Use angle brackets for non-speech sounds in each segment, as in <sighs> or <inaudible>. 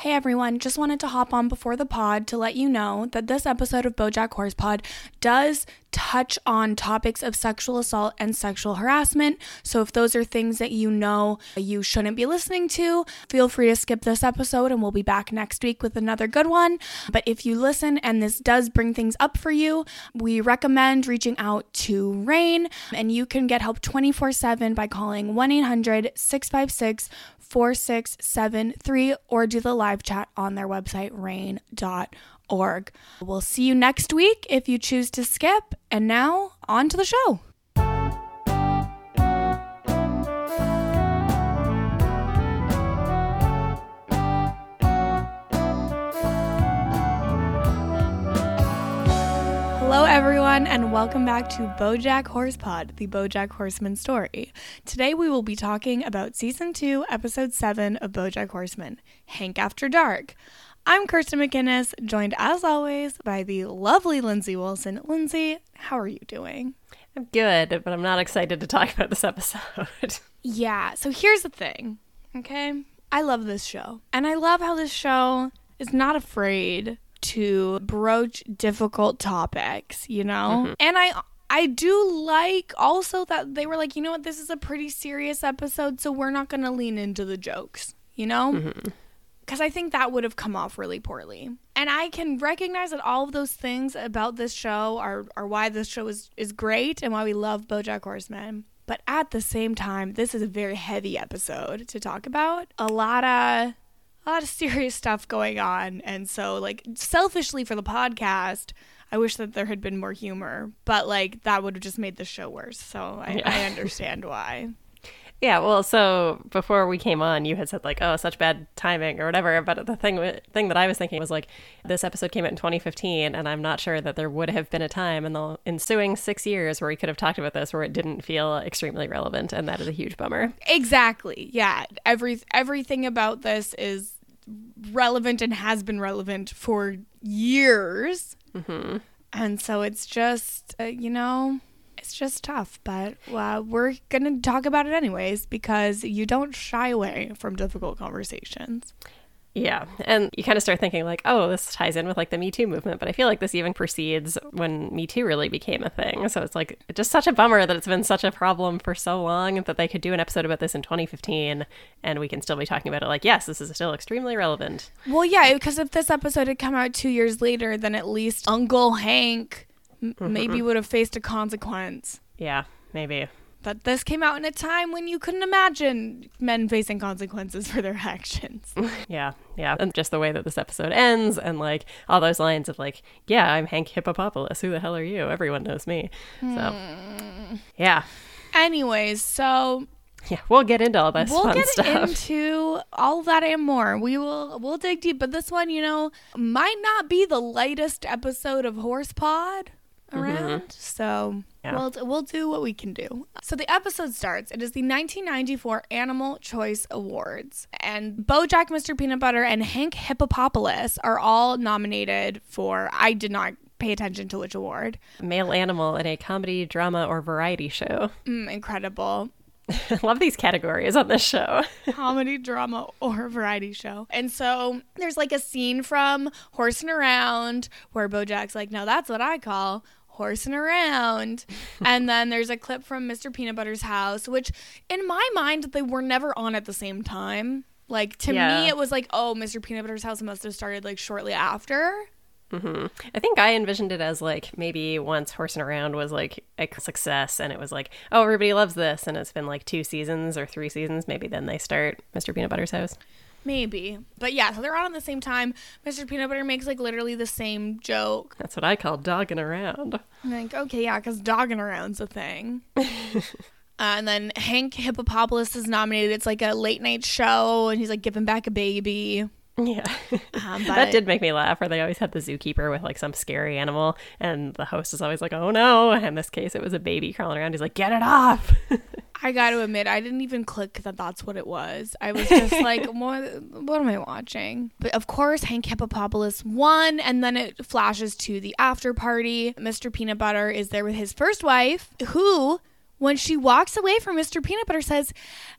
Hey everyone, just wanted to hop on before the pod to let you know that this episode of Bojack Horse Pod does touch on topics of sexual assault and sexual harassment. So if those are things that you know you shouldn't be listening to, feel free to skip this episode and we'll be back next week with another good one. But if you listen and this does bring things up for you, we recommend reaching out to RAINN and you can get help 24 7 by calling 1 800 656 4673 or do the live chat on their website, rainn.org. We'll see you next week if you choose to skip. And now, on to the show. Everyone, and welcome back to Bojack Horsepod, the Bojack Horseman story. Today, we will be talking about season two, episode seven of Bojack Horseman, Hank After Dark. I'm Kirsten McInnes, joined as always by the lovely Lindsay Wilson. Lindsay, how are you doing? I'm good, but I'm not excited to talk about this episode. <laughs> Yeah, so here's the thing, okay? I love this show, and I love how this show is not afraid to broach difficult topics, you know? Mm-hmm. And I I do like also that they were like, you know what, this is a pretty serious episode, so we're not going to lean into the jokes, you know? Mm-hmm. Because I think that would have come off really poorly. And I can recognize that all of those things about this show are, are why this show is, is great and why we love Bojack Horseman. But at the same time, this is a very heavy episode to talk about. A lot of a lot of serious stuff going on. And so, like, selfishly for the podcast, I wish that there had been more humor, but like that would have just made the show worse. So I, I <laughs> understand why. yeah, well, so before we came on, you had said like, "Oh, such bad timing" or whatever. But the thing thing that I was thinking was like, this episode came out in 2015, and I'm not sure that there would have been a time in the ensuing six years where we could have talked about this where it didn't feel extremely relevant, and that is a huge bummer. Exactly. Yeah. Every everything about this is relevant and has been relevant for years. hmm And so it's just, uh, you know, it's just tough. But uh, we're going to talk about it anyways because you don't shy away from difficult conversations. Yeah, and you kind of start thinking like, oh, this ties in with like the Me Too movement, but I feel like this even precedes when Me Too really became a thing. So it's like just such a bummer that it's been such a problem for so long that they could do an episode about this in 2015 and we can still be talking about it like, yes, this is still extremely relevant. Well, yeah, because if this episode had come out two years later, then at least Uncle Hank m- mm-hmm. maybe would have faced a consequence. Yeah, maybe. But this came out in a time when you couldn't imagine men facing consequences for their <laughs> actions. <laughs> Yeah, yeah. And just the way that this episode ends and like all those lines of like, yeah, I'm Hank Hippopopoulos. Who the hell are you? Everyone knows me. So, hmm. yeah. Anyways, so Yeah, we'll get into all this we'll get stuff. into all that and more. We will we'll dig deep, but this one, you know, might not be the lightest episode of Horse Pod around. So Yeah. we'll we'll do what we can do. So the episode starts. It is the 1994 Animal Choice Awards, and BoJack, Mr. Peanut Butter, and Hank Hippopopoulos are all nominated for. I did not pay attention to which award. Male animal in a comedy, drama, or variety show. Mm, incredible. <laughs> Love these categories on this show. <laughs> comedy, drama, or variety show. And so there's like a scene from Horsing Around where Bojack's like, no, that's what I call horsing around. <laughs> and then there's a clip from Mr. Peanut Butter's house, which in my mind, they were never on at the same time. Like to Yeah. me, it was like, oh, Mr. Peanut Butter's house must have started like shortly after. hmm I think I envisioned it as like maybe once Horsing Around was like a success and it was like, oh, everybody loves this. And it's been like two seasons or three seasons. Maybe then they start Mr. Peanut Butter's house. Maybe. But yeah, so they're on at the same time. Mr. Peanut Butter makes like literally the same joke. That's what I call dogging around. I'm like, okay, yeah, because dogging around's a thing. <laughs> uh, and then Hank Hippopopoulos is nominated. It's like a late night show, and he's like giving back a baby. Yeah. Um, <laughs> but that did make me laugh, where they always had the zookeeper with like some scary animal, and the host is always like, oh no. In this case, it was a baby crawling around. He's like, get it off. <laughs> I got to admit, I didn't even click that that's what it was. I was just <laughs> like, what, what am I watching? But of course, Hank Hippopopoulos won, and then it flashes to the after party. Mr. Peanut Butter is there with his first wife, who, when she walks away from Mr. Peanut Butter, says,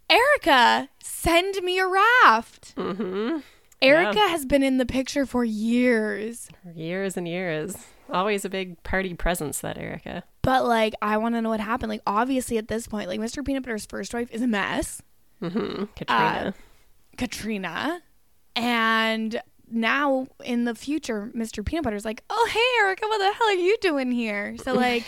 Erica, send me a raft. hmm Erica has been in the picture for years. Years and years. Always a big party presence, that Erica. But like, I want to know what happened. Like, obviously, at this point, like, Mr. Peanut Butter's first wife is a mess, Mm-hmm. Katrina. Katrina, and now in the future, Mr. Peanut Butter's like, "Oh, hey, Erica, what the hell are you doing here?" So <laughs> like,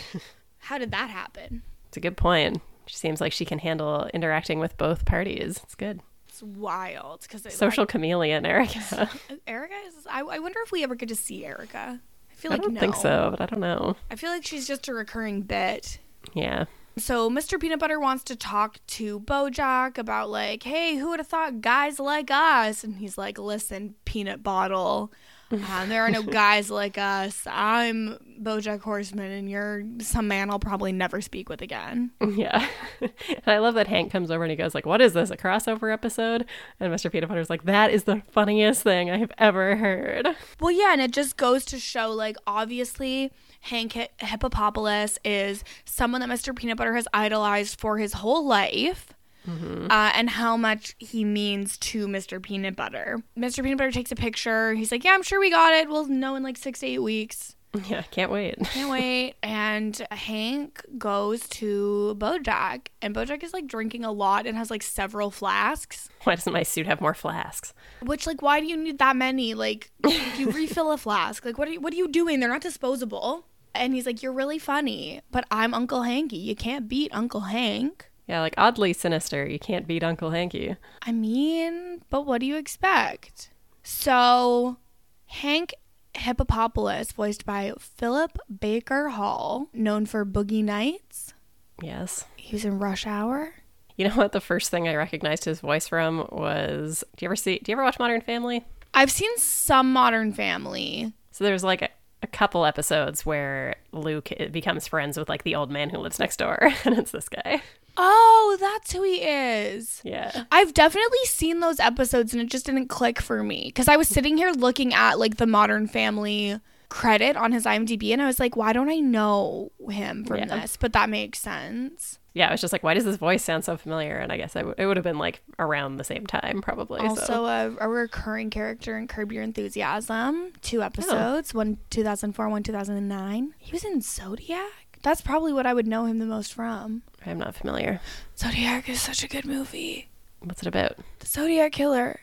how did that happen? it's a good point. She seems like she can handle interacting with both parties. It's good. It's wild because Social chameleon, Erica. <laughs> Erica is. I, I wonder if we ever get to see Erica. I feel like I don't no. think so, but I don't know. I feel like she's just a recurring bit. Yeah. So Mr. Peanut Butter wants to talk to Bojack about like, hey, who would have thought guys like us? And he's like, listen, Peanut Bottle, uh, there are no guys like us. I'm Bojack Horseman, and you're some man I'll probably never speak with again. <laughs> Yeah. and I love that Hank comes over and he goes like, "What is this? A crossover episode?" And Mr. Peanut Butter's like, "That is the funniest thing I have ever heard." Well, yeah, and it just goes to show, like, obviously, Hank Hi- Hippopopoulos is someone that Mr. Peanut Butter has idolized for his whole life. Uh, and how much he means to Mr. Peanut Butter. Mr. Peanut Butter takes a picture. He's like, Yeah, I'm sure we got it. We'll know in like six to eight weeks. Yeah, can't wait. Can't <laughs> wait. And Hank goes to Bojack, and Bojack is like drinking a lot and has like several flasks. Why doesn't my suit have more flasks? Which, like, why do you need that many? Like, you refill a flask. Like, what are you, what are you doing? They're not disposable. And he's like, "You're really funny, but I'm Uncle Hanky. You can't beat Uncle Hank." Yeah, like oddly sinister. You can't beat Uncle Hanky. I mean, but what do you expect? So, Hank Hippopopoulos, voiced by Philip Baker Hall, known for Boogie Nights. Yes. He was in Rush Hour. You know what? The first thing I recognized his voice from was. Do you ever see? Do you ever watch Modern Family? I've seen some Modern Family. So there's like a, a couple episodes where Luke eh, becomes friends with like the old man who lives next door, <laughs> and it's this guy. Oh, that's who he is. Yeah. I've definitely seen those episodes and it just didn't click for me because I was sitting here looking at like the Modern Family credit on his IMDb and I was like, why don't I know him from Yeah. this? But that makes sense. Yeah, I was just like, why does this voice sound so familiar? And I guess I w- it would have been like around the same time, probably. so. Also, a, a recurring character in Curb Your Enthusiasm, two oh. episodes, one 2004, one 2009. He was in Zodiac. That's probably what I would know him the most from. I'm not familiar. Zodiac is such a good movie. What's it about? The Zodiac Killer.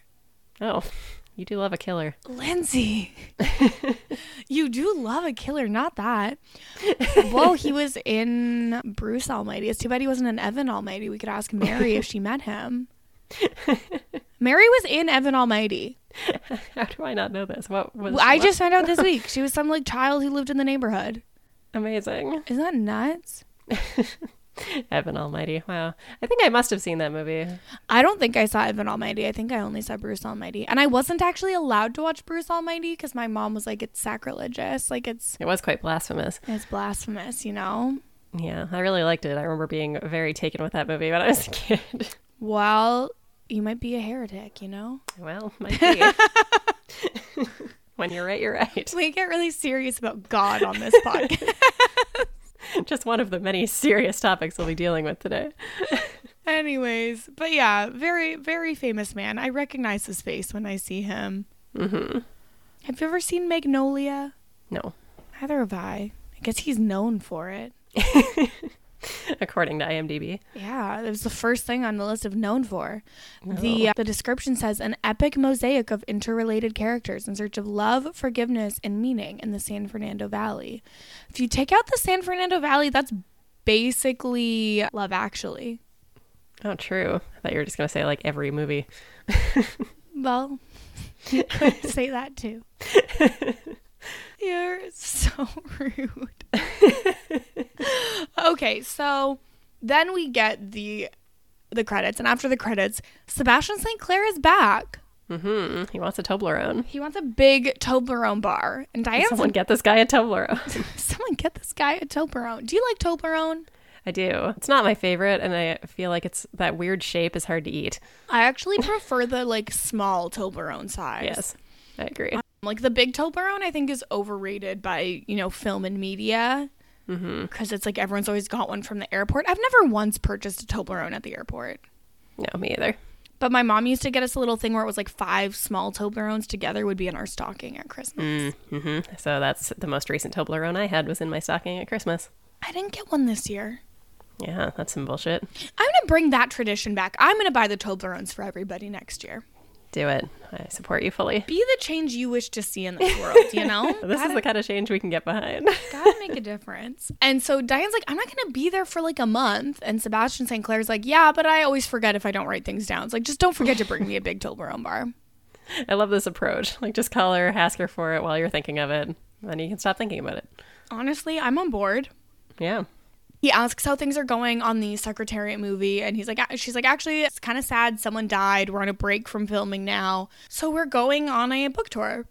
Oh, you do love a killer. Lindsay, <laughs> you do love a killer, not that. <laughs> Well, he was in Bruce Almighty. It's too bad he wasn't in Evan Almighty. We could ask Mary if she met him. <laughs> Mary was in Evan Almighty. How do I not know this? What was I what- just found out this week. She was some like child who lived in the neighborhood. amazing. Isn't that nuts? <laughs> Evan Almighty. Wow. I think I must have seen that movie. I don't think I saw Evan Almighty. I think I only saw Bruce Almighty. And I wasn't actually allowed to watch Bruce Almighty because my mom was like, it's sacrilegious. Like it's It was quite blasphemous. it's blasphemous, you know? Yeah, I really liked it. I remember being very taken with that movie when I was a kid. <laughs> Well, you might be a heretic, you know? well, might be. <laughs> when you're right, you're right. We get really serious about God on this podcast. <laughs> Just one of the many serious topics we'll be dealing with today. <laughs> Anyways, but yeah, very, very famous man. I recognize his face when I see him. hmm Have you ever seen Magnolia? No. Neither have I. I guess he's known for it. <laughs> <laughs> According to IMDb. Yeah, it was the first thing on the list of known for. The uh, the description says an epic mosaic of interrelated characters in search of love, forgiveness, and meaning in the San Fernando Valley. If you take out the San Fernando Valley, that's basically Love Actually. Oh, true. I thought you were just going to say like every movie. <laughs> Well, <laughs> say that too. You're so <laughs> rude. <laughs> okay, so then we get the the credits, and after the credits, Sebastian St. Clair is back. Mm-hmm. He wants a Toblerone. He wants a big Toblerone bar, and Diane's Someone get this guy a Toblerone. <laughs> someone get this guy a Toblerone. Do you like Toblerone? I do. It's not my favorite, and I feel like it's that weird shape is hard to eat. I actually prefer the like small Toblerone size. Yes, I agree. Like the big Toblerone, I think is overrated by you know film and media because it's like everyone's always got one from the airport. I've never once purchased a Toblerone at the airport, No, me either. But my mom used to get us a little thing where it was like five small Toblerones together would be in our stocking at Christmas. hmm So that's the most recent Toblerone I had was in my stocking at Christmas. I didn't get one this year. Yeah, that's some bullshit. I'm gonna bring that tradition back. I'm gonna buy the Toblerones for everybody next year. Do it. I support you fully. Be the change you wish to see in this world. You know, <laughs> This is gotta, the kind of change we can get behind. <laughs> gotta make a difference. And so Diane's like, I'm not gonna be there for like a month. And Sebastian St. Clair's like, Yeah, but I always forget if I don't write things down. It's like, just don't forget to bring me a big <laughs> Toblerone bar. I love this approach. Like, just call her, ask her for it while you're thinking of it, then you can stop thinking about it. Honestly, I'm on board. Yeah. He asks how things are going on the secretariat movie and he's like she's like actually it's kind of sad someone died. We're on a break from filming now. So we're going on a book tour.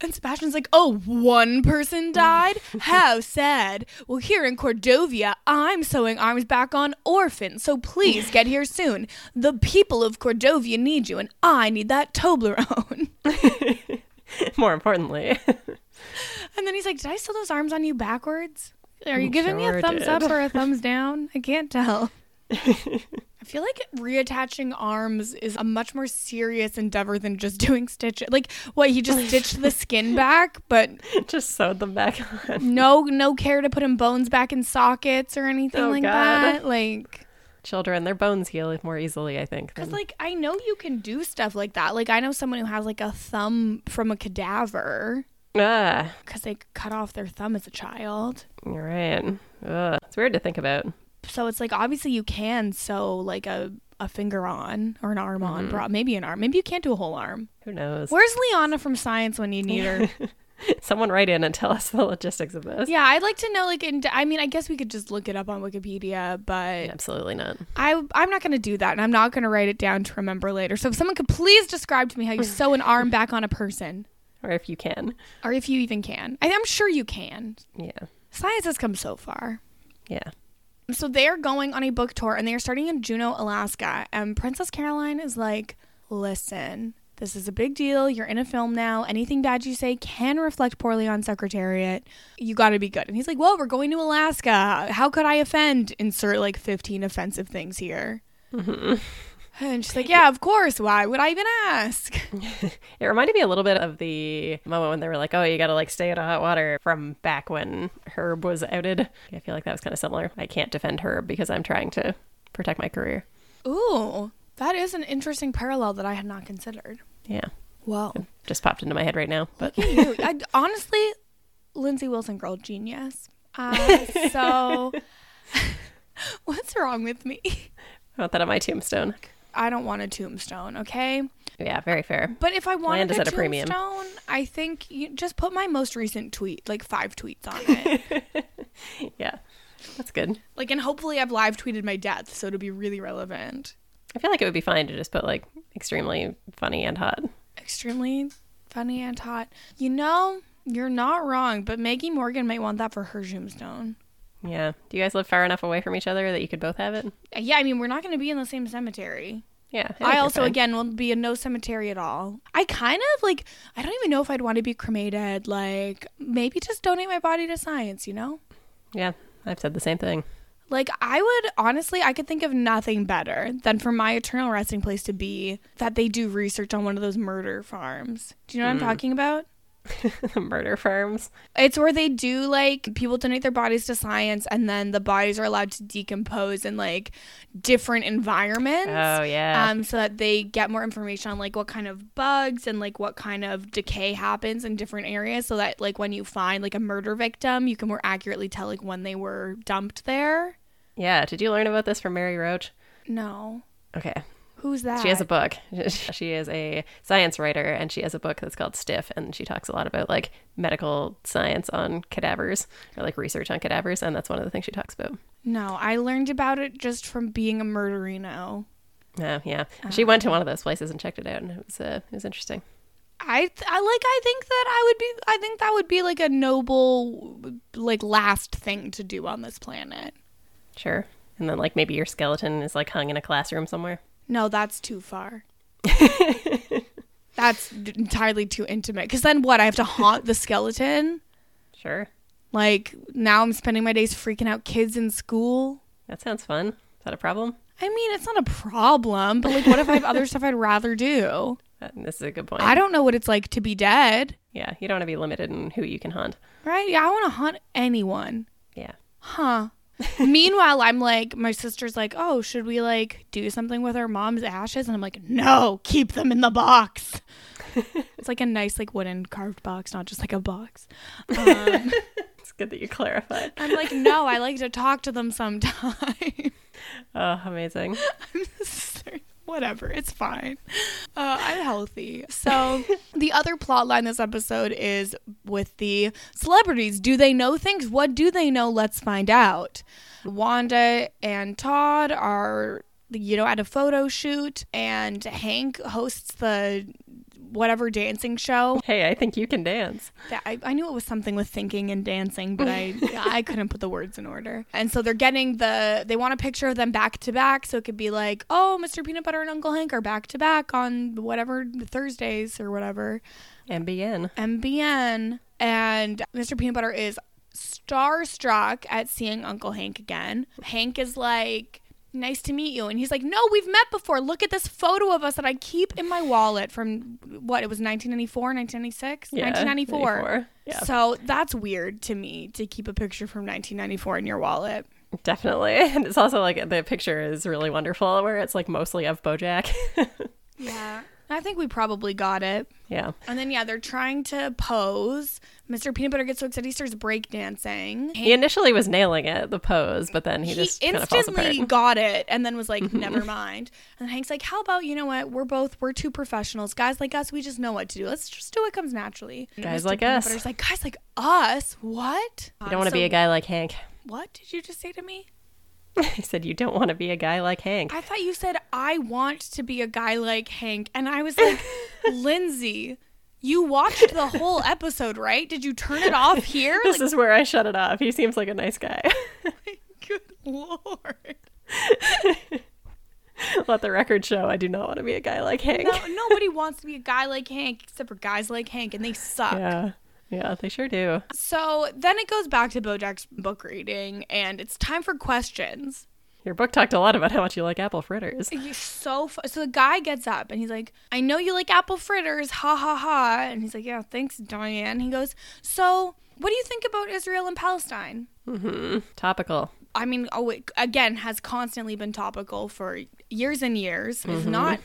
And sebastian's like oh one person died? <laughs> How sad. Well here in cordovia i'm sewing arms back on orphans. So please get here soon. The people of cordovia need you and i need that toblerone. <laughs> <laughs> More importantly, and then he's like did i sew those arms on you backwards are you giving me a Sure thumbs up or a <laughs> thumbs down i can't tell <laughs> I feel like reattaching arms is a much more serious endeavor than just doing stitches. Like what he just stitched the <laughs> skin back, but just sewed them back on. no no care to put him bones back in sockets or anything Oh, like God. that. Like Children, their bones heal more easily, I think. cuz than- like I know you can do stuff like that. Like I know someone who has like a thumb from a cadaver ah, cuz they cut off their thumb as a child. you're right. Ugh, it's weird to think about. So it's like obviously you can sew like a a finger on or an arm on, bro- maybe an arm. Maybe you can't do a whole arm. Who knows? Where's Liana from science when you need her? <laughs> Someone write in and tell us the logistics of this. Yeah, I'd like to know. Like, in, I mean, I guess we could just look it up on Wikipedia, but Absolutely not. I, I'm not going to do that, and I'm not going to write it down to remember later. So, if someone could please describe to me how you <laughs> sew an arm back on a person, Or if you can. or if you even can, I, I'm sure you can. Yeah. Science has come so far. Yeah. So they're going on a book tour, and they are starting in Juneau, Alaska. And Princess Carolyn is like, "Listen, this is a big deal. You're in a film now. Anything bad you say can reflect poorly on Secretariat. You got to be good." And he's like, "Well, we're going to Alaska. How could I offend? Insert like 15 offensive things here." Mm-hmm. And she's like, "Yeah, of course. Why would I even ask?" <laughs> It reminded me a little bit of the moment when they were like, oh, you got to like stay out of hot water from back when Herb was outed. I feel like that was kind of similar. I can't defend Herb because I'm trying to protect my career. Ooh, that is an interesting parallel that I had not considered. Yeah. Whoa. Just popped into my head right now. But. I, <laughs> honestly, Lindsay Wilson, girl genius. Uh, <laughs> so, what's wrong with me? I want that on my tombstone. I don't want a tombstone, okay? Yeah, very fair. But if I wanted Land is a at a premium. tombstone, I think you just put my most recent tweet, like five tweets on it. <laughs> Yeah. That's good. like, and hopefully I've live tweeted my death, so it'll be really relevant. I feel like it would be fine to just put like extremely funny and hot. Extremely funny and hot. You know, you're not wrong, but Maggie Morgan might want that for her tombstone. Yeah. Do you guys live far enough away from each other that you could both have it? Yeah, I mean, we're not going to be in the same cemetery. Yeah. think I also fine. again will be in no cemetery at all. I kind of like I don't even know if I'd want to be cremated. Like maybe just donate my body to science, you know? Yeah. I've said the same thing. Like I would honestly I could think of nothing better than for my eternal resting place to be that they do research on one of those murder farms. Do you know what I'm mm. talking about? <laughs> the murder farms. It's where they do like people donate their bodies to science and then the bodies are allowed to decompose in like different environments. Oh, yeah. um, so that they get more information on like what kind of bugs and like what kind of decay happens in different areas so that like when you find like a murder victim you can more accurately tell like when they were dumped there yeah. Did you learn about this from Mary Roach? no Okay. Who's that She has a book. <laughs> She is a science writer and she has a book that's called Stiff and she talks a lot about like medical science on cadavers or like research on cadavers and that's one of the things she talks about. no i learned about it just from being a murderino Yeah, yeah. She went to one of those places and checked it out and it was uh, it was interesting. I, th- I like I think that I would be I think that would be like a noble like last thing to do on this planet. Sure. And then like maybe your skeleton is like hung in a classroom somewhere. No, that's too far. <laughs> that's d- entirely too intimate. Because then what? I have to haunt the skeleton. Sure. Like now, I'm spending my days freaking out kids in school. That sounds fun. Is that a problem? I mean, it's not a problem, but like, what if I have other <laughs> stuff I'd rather do? Uh, This is a good point. I don't know what it's like to be dead, yeah, you don't want to be limited in who you can hunt. right? Yeah, I want to hunt anyone. Yeah. Huh. <laughs> Meanwhile, I'm like, my sister's like, oh, should we like do something with our mom's ashes? And I'm like, no, keep them in the box. <laughs> it's like a nice, like wooden carved box, not just like a box. <laughs> Um, It's good that you clarified. I'm like, no, I like to talk to them sometime. Oh, amazing. Whatever, it's fine. Uh, I'm healthy. So, <laughs> the other plot line this episode is with the celebrities. Do they know things? What do they know? Let's find out. Wanda and Todd are, you know, at a photo shoot, and Hank hosts the whatever dancing show. <laughs> Hey, I think you can dance. That- I, I knew it was something with thinking and dancing, but I <laughs> I couldn't put the words in order. And so they're getting the they want a picture of them back to back, so it could be like, oh, Mr. Peanut Butter and Uncle Hank are back to back on whatever Thursdays or whatever MBN. MBN. And Mr. Peanut Butter is starstruck at seeing Uncle Hank again. Hank is like. Nice to meet you. And he's like, No, we've met before. Look at this photo of us that I keep in my wallet from what? It was 1994, 1996? Yeah, 1994. Yeah. So that's weird to me to keep a picture from 1994 in your wallet. Definitely. <laughs> And it's also like the picture is really wonderful where it's like mostly of Bojack. <laughs> Yeah. I think we probably got it. yeah. And then, yeah, they're trying to pose. Mr. Peanut Butter gets so excited, he starts breakdancing. He initially was nailing it, the pose, but then he, He just instantly <laughs> got it and then was like, <laughs> never mind. And Hank's like, how about, you know what? We're both, we're two professionals. Guys like us, we just know what to do. Let's just do what comes naturally. And Guys Mr. like Peanut us. Butter's like, guys like us? What? You don't want to um, be a guy like Hank. What did you just say to me? <laughs> He said you don't want to be a guy like Hank. I thought you said I want to be a guy like Hank, and I was like, <laughs> Lindsay, you watched the whole episode, right? Did you turn it off here? This Like, is where I shut it off. He seems like a nice guy. <laughs> good lord. Let the record show I do not want to be a guy like Hank. No, nobody wants to be a guy like Hank except for guys like Hank, and they suck. Yeah. Yeah, they sure do. So then it goes back to Bojack's book reading, and it's time for questions. Your book talked a lot about how much you like apple fritters. He's so fu- so the guy gets up and he's like, "I know you like apple fritters, ha ha ha," and he's like, "Yeah, thanks, Diane." He goes, "So, what do you think about Israel and Palestine?" Mm-hmm. Topical. I mean, oh, it, again, has constantly been topical for years and years. It's not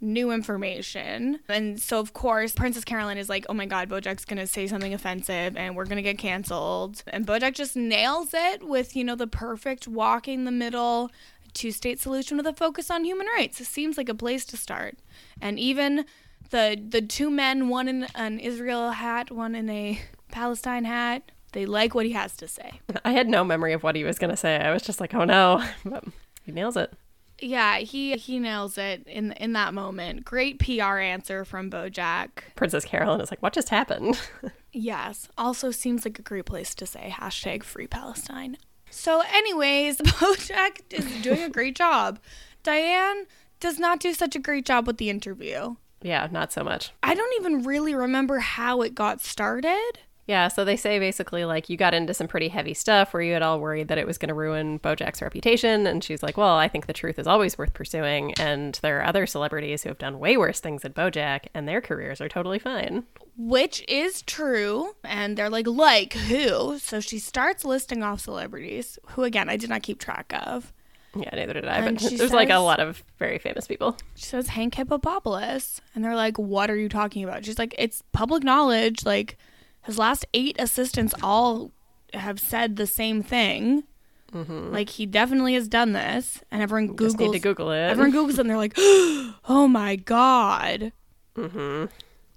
new information. And so, of course, Princess Carolyn is like, oh my God, Bojack's going to say something offensive and we're going to get canceled. And Bojack just nails it with, you know, the perfect walking the middle two state solution with a focus on human rights. It seems like a place to start. And even the the two men, one in an Israel hat, one in a Palestine hat, they like what he has to say. <laughs> I had no memory of what he was going to say. I was just like, oh no. <laughs> But he nails it. Yeah, he he nails it in in that moment. Great PR answer from BoJack. Princess Carolyn is like, what just happened? <laughs> Yes, also seems like a great place to say hashtag Free Palestine. So, anyways, <laughs> BoJack is doing a great job. Diane does not do such a great job with the interview. yeah, not so much. I don't even really remember how it got started. Yeah, so they say basically like you got into some pretty heavy stuff where you at all worried that it was going to ruin Bojack's reputation, and she's like, "Well, I think the truth is always worth pursuing, and there are other celebrities who have done way worse things than Bojack, and their careers are totally fine." which is true. And they're like, like who? So she starts listing off celebrities, who again I did not keep track of. Yeah, neither did I. And But there's like a lot of very famous people. She says Hank Hippopopoulos, and they're like, "What are you talking about?" She's like, "It's public knowledge. Like his last eight assistants all have said the same thing. Like he definitely has done this." And everyone Just need googles. to Google it. everyone googles it, and they're like, <gasps> "Oh my god!" hmm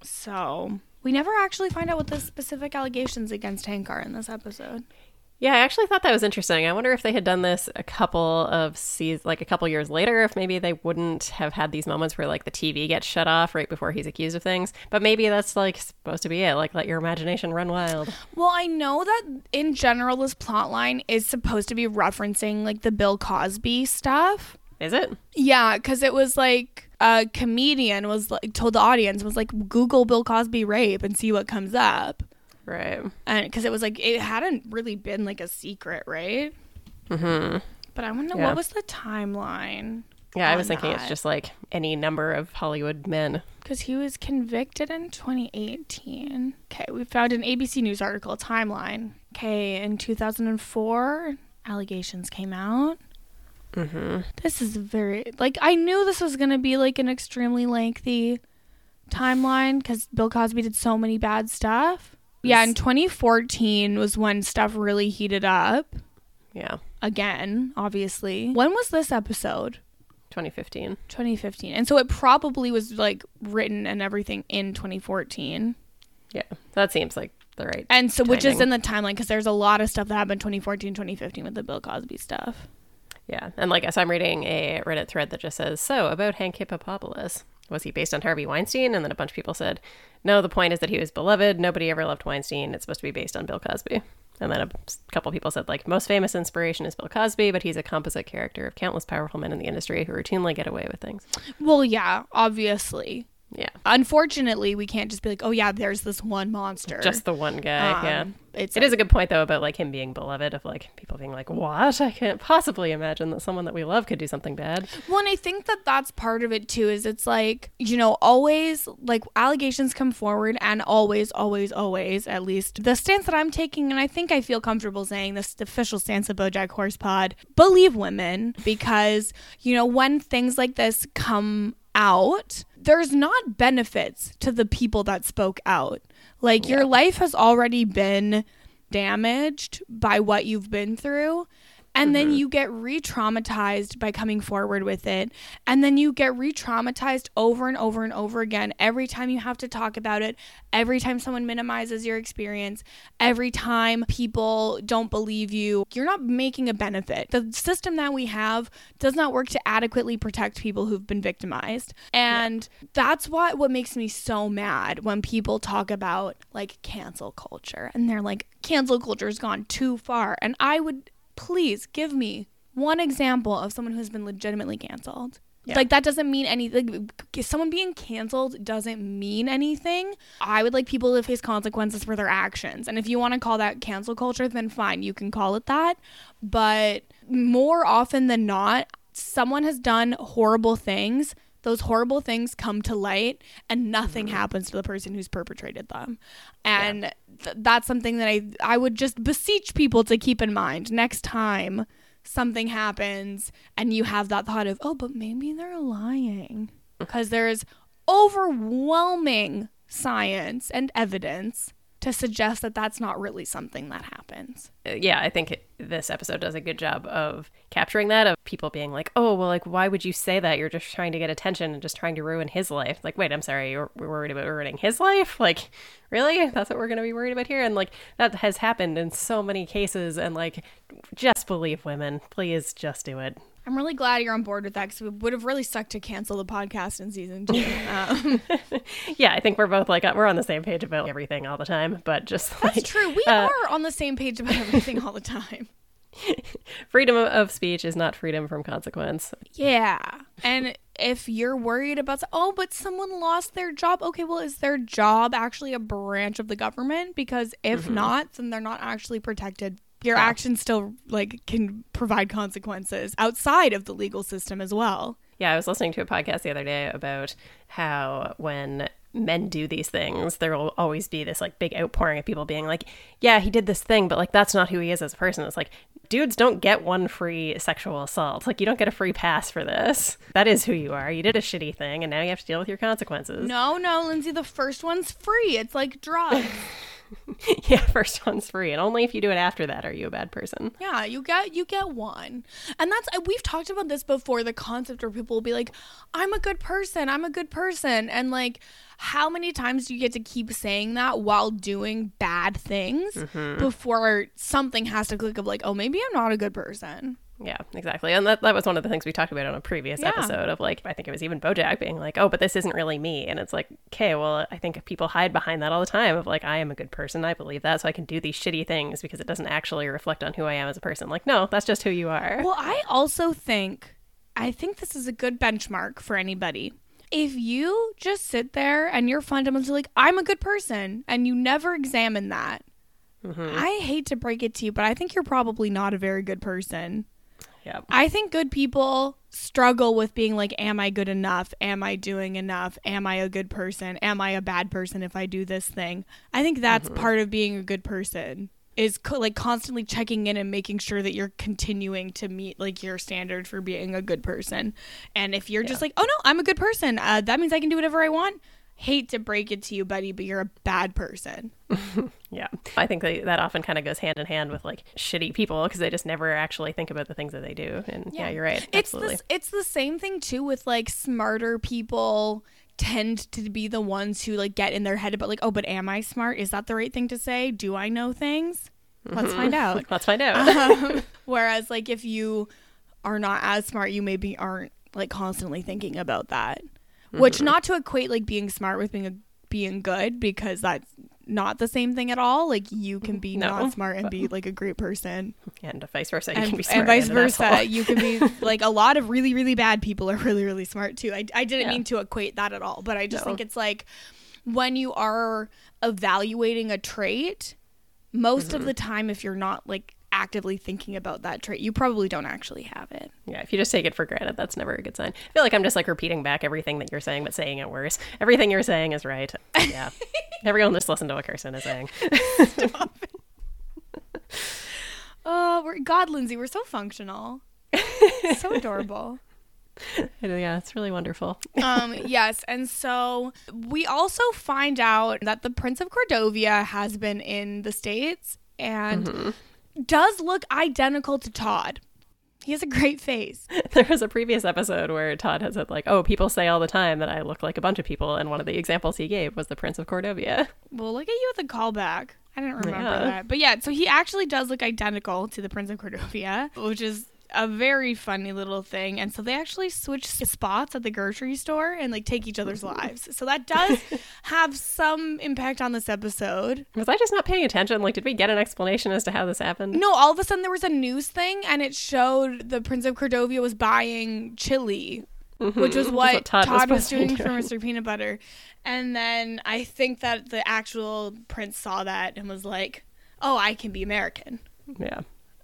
So we never actually find out what the specific allegations against Hank are in this episode. Yeah, I actually thought that was interesting. I wonder if they had done this a couple of seasons, like a couple years later, if maybe they wouldn't have had these moments where like the TV gets shut off right before he's accused of things. But maybe that's like supposed to be it. Like let your imagination run wild. Well, I know that in general, this plotline is supposed to be referencing like the Bill Cosby stuff. Is it? Yeah, because it was like a comedian was like told the audience was like Google Bill Cosby rape and see what comes up, Right. and because it was like it hadn't really been like a secret, right? hmm But I wonder Yeah. what was the timeline? Yeah, I was thinking it's just like any number of Hollywood men. Because he was convicted in 2018. Okay, we found an ABC News article timeline. Okay, in 2004, allegations came out. Mm-hmm. This is very like I knew this was gonna be like an extremely lengthy timeline because Bill Cosby did so many bad stuff. Yeah, in 2014 was when stuff really heated up Yeah, again. Obviously, when was this episode? 2015. 2015, and so it probably was like written and everything in 2014. Yeah, that seems like the right. And so, which is in the timeline because there's a lot of stuff that happened 2014, 2015 with the Bill Cosby stuff. Yeah, and like as I'm reading a Reddit thread that just says, "So about Hank Hippopoulos, was he based on Harvey Weinstein?" And then a bunch of people said, "No, the point is that he was beloved. Nobody ever loved Weinstein. It's supposed to be based on Bill Cosby." And then a couple people said, like, most famous inspiration is Bill Cosby, but he's a composite character of countless powerful men in the industry who routinely get away with things. Well, yeah, obviously. Yeah, Unfortunately, we can't just be like, oh yeah, there's this one monster. just the one guy. Um, yeah. it's It is a good point though about like him being beloved of like people being like what I can't possibly imagine that someone that we love could do something bad. Well, and I think that that's part of it too. Is it's like you know always like allegations come forward, and always, always, always. At least the stance that I'm taking, and I think I feel comfortable saying this the official stance of BoJack Horsepod: believe women because you know when things like this come out, there's not benefits to the people that spoke out. Like your life has already been damaged by what you've been through. And then mm-hmm. you get re traumatized by coming forward with it. And then you get re traumatized over and over and over again every time you have to talk about it, every time someone minimizes your experience, every time people don't believe you. You're not making a benefit. The system that we have does not work to adequately protect people who've been victimized. And that's what, what makes me so mad when people talk about like cancel culture and they're like, cancel culture's gone too far. And I would please give me one example of someone who's been legitimately canceled. Yeah. Like that doesn't mean anything. Like, someone being canceled doesn't mean anything. I would like people to face consequences for their actions. And if you want to call that cancel culture, then fine, you can call it that. But more often than not, someone has done horrible things. Those horrible things come to light, and nothing mm-hmm. happens to the person who's perpetrated them. And th- that's something that I I would just beseech people to keep in mind. Next time something happens and you have that thought of oh but maybe they're lying. Mm. Because there's overwhelming science and evidence to suggest that that's not really something that happens yeah, I think it, this episode does a good job of capturing that of people being like, "Oh, well, like why would you say that? You're just trying to get attention and just trying to ruin his life." Like, wait, I'm sorry, you're we're worried about ruining his life? <laughs> Like, really? That's what we're going to be worried about here? And like that has happened in so many cases and like just believe women. Please just do it. I'm really glad you're on board with that because it would have really sucked to cancel the podcast in season two <laughs> um, Yeah, I think we're both like we're on the same page about everything all the time, but just that's like true we uh, are on the same page about everything all the time <laughs> freedom of- of speech is not freedom from consequence. Yeah. And if you're worried about, oh, but someone lost their job, okay, well, is their job actually a branch of the government? Because if not, then they're not actually protected. Your Yeah. actions still like can provide consequences outside of the legal system as well. Yeah, I was listening to a podcast the other day about how when men do these things, there will always be this like big outpouring of people being like, "Yeah, he did this thing, but like that's not who he is as a person." It's like, dudes don't get one free sexual assault. Like you don't get a free pass for this. That is who you are. You did a shitty thing, and now you have to deal with your consequences. No, no, Lindsay, the first one's free. It's like drugs. <laughs> <laughs> yeah, first one's free, and only if you do it after that are you a bad person. Yeah, you get you get one. And that's we've talked about this before the concept where people will be like, "I'm a good person. I'm a good person." And like how many times do you get to keep saying that while doing bad things mm-hmm. before something has to click of like, "Oh, maybe I'm not a good person." Yeah, exactly. And that, that was one of the things we talked about on a previous Yeah. episode of like, I think it was even Bojack being like, oh, but this isn't really me. And it's like, okay, well, I think people hide behind that all the time of like, I am a good person. I believe that. So I can do these shitty things because it doesn't actually reflect on who I am as a person. Like, no, that's just who you are. Well, I also think I think this is a good benchmark for anybody. If you just sit there and you're fundamentally like, I'm a good person, and you never examine that, mm-hmm. I hate to break it to you, but I think you're probably not a very good person. Yeah. I think good people struggle with being like, Am I good enough? Am I doing enough? Am I a good person? Am I a bad person if I do this thing? I think that's part of being a good person is co- like constantly checking in and making sure that you're continuing to meet like your standard for being a good person. And if you're just like, oh no, I'm a good person, uh, that means I can do whatever I want. Hate to break it to you, buddy, but you're a bad person. <laughs> Yeah. I think they, that often kind of goes hand in hand with like shitty people because they just never actually think about the things that they do. And yeah, you're right. It's Absolutely. the, it's the same thing too with like smarter people tend to be the ones who like get in their head about like oh but am I smart? Is that the right thing to say? Do I know things? Let's find out. <laughs> Let's find out. Um, <laughs> whereas like if you are not as smart, you maybe aren't like constantly thinking about that. Which Mm-hmm. not to equate like being smart with being a being good because that's not the same thing at all. Like you can be No, not smart and be like a great person and vice versa. You and, can be smart and vice an versa. asshole. You can be <laughs> like a lot of really, really bad people are really, really smart too. I, I didn't Yeah. mean to equate that at all, but I just No. think it's like when you are evaluating a trait, most Mm-hmm. of the time, if you're not like actively thinking about that trait, you probably don't actually have it. Yeah, if you just take it for granted, that's never a good sign. I feel like I'm just like repeating back everything that you're saying, but saying it worse. Everything you're saying is right. Yeah. <laughs> Everyone just listen to what Kirsten is saying. <laughs> Oh, we're God, Lindsay, we're so functional, so adorable. <laughs> yeah, it's really wonderful. um, yes, and so we also find out that the Prince of Cordovia has been in the states and does look identical to Todd. He has a great face. <laughs> There was a previous episode where Todd had said, like, oh, people say all the time that I look like a bunch of people. And one of the examples he gave was the Prince of Cordovia. Well, look at you with the callback. I didn't remember Yeah. that, but yeah, so he actually does look identical to the Prince of Cordovia, which is a very funny little thing. And so they actually switch spots at the grocery store and like take each other's <laughs> lives. So that does have some impact on this episode. Was I just not paying attention? Like, did we get an explanation as to how this happened? No, all of a sudden there was a news thing and it showed the Prince of Cordovia was buying chili, which was what, Mm-hmm. what Todd Todd, was was, doing for Mr. Peanut Butter. And then I think that the actual prince saw that and was like, "Oh, I can be American." Yeah.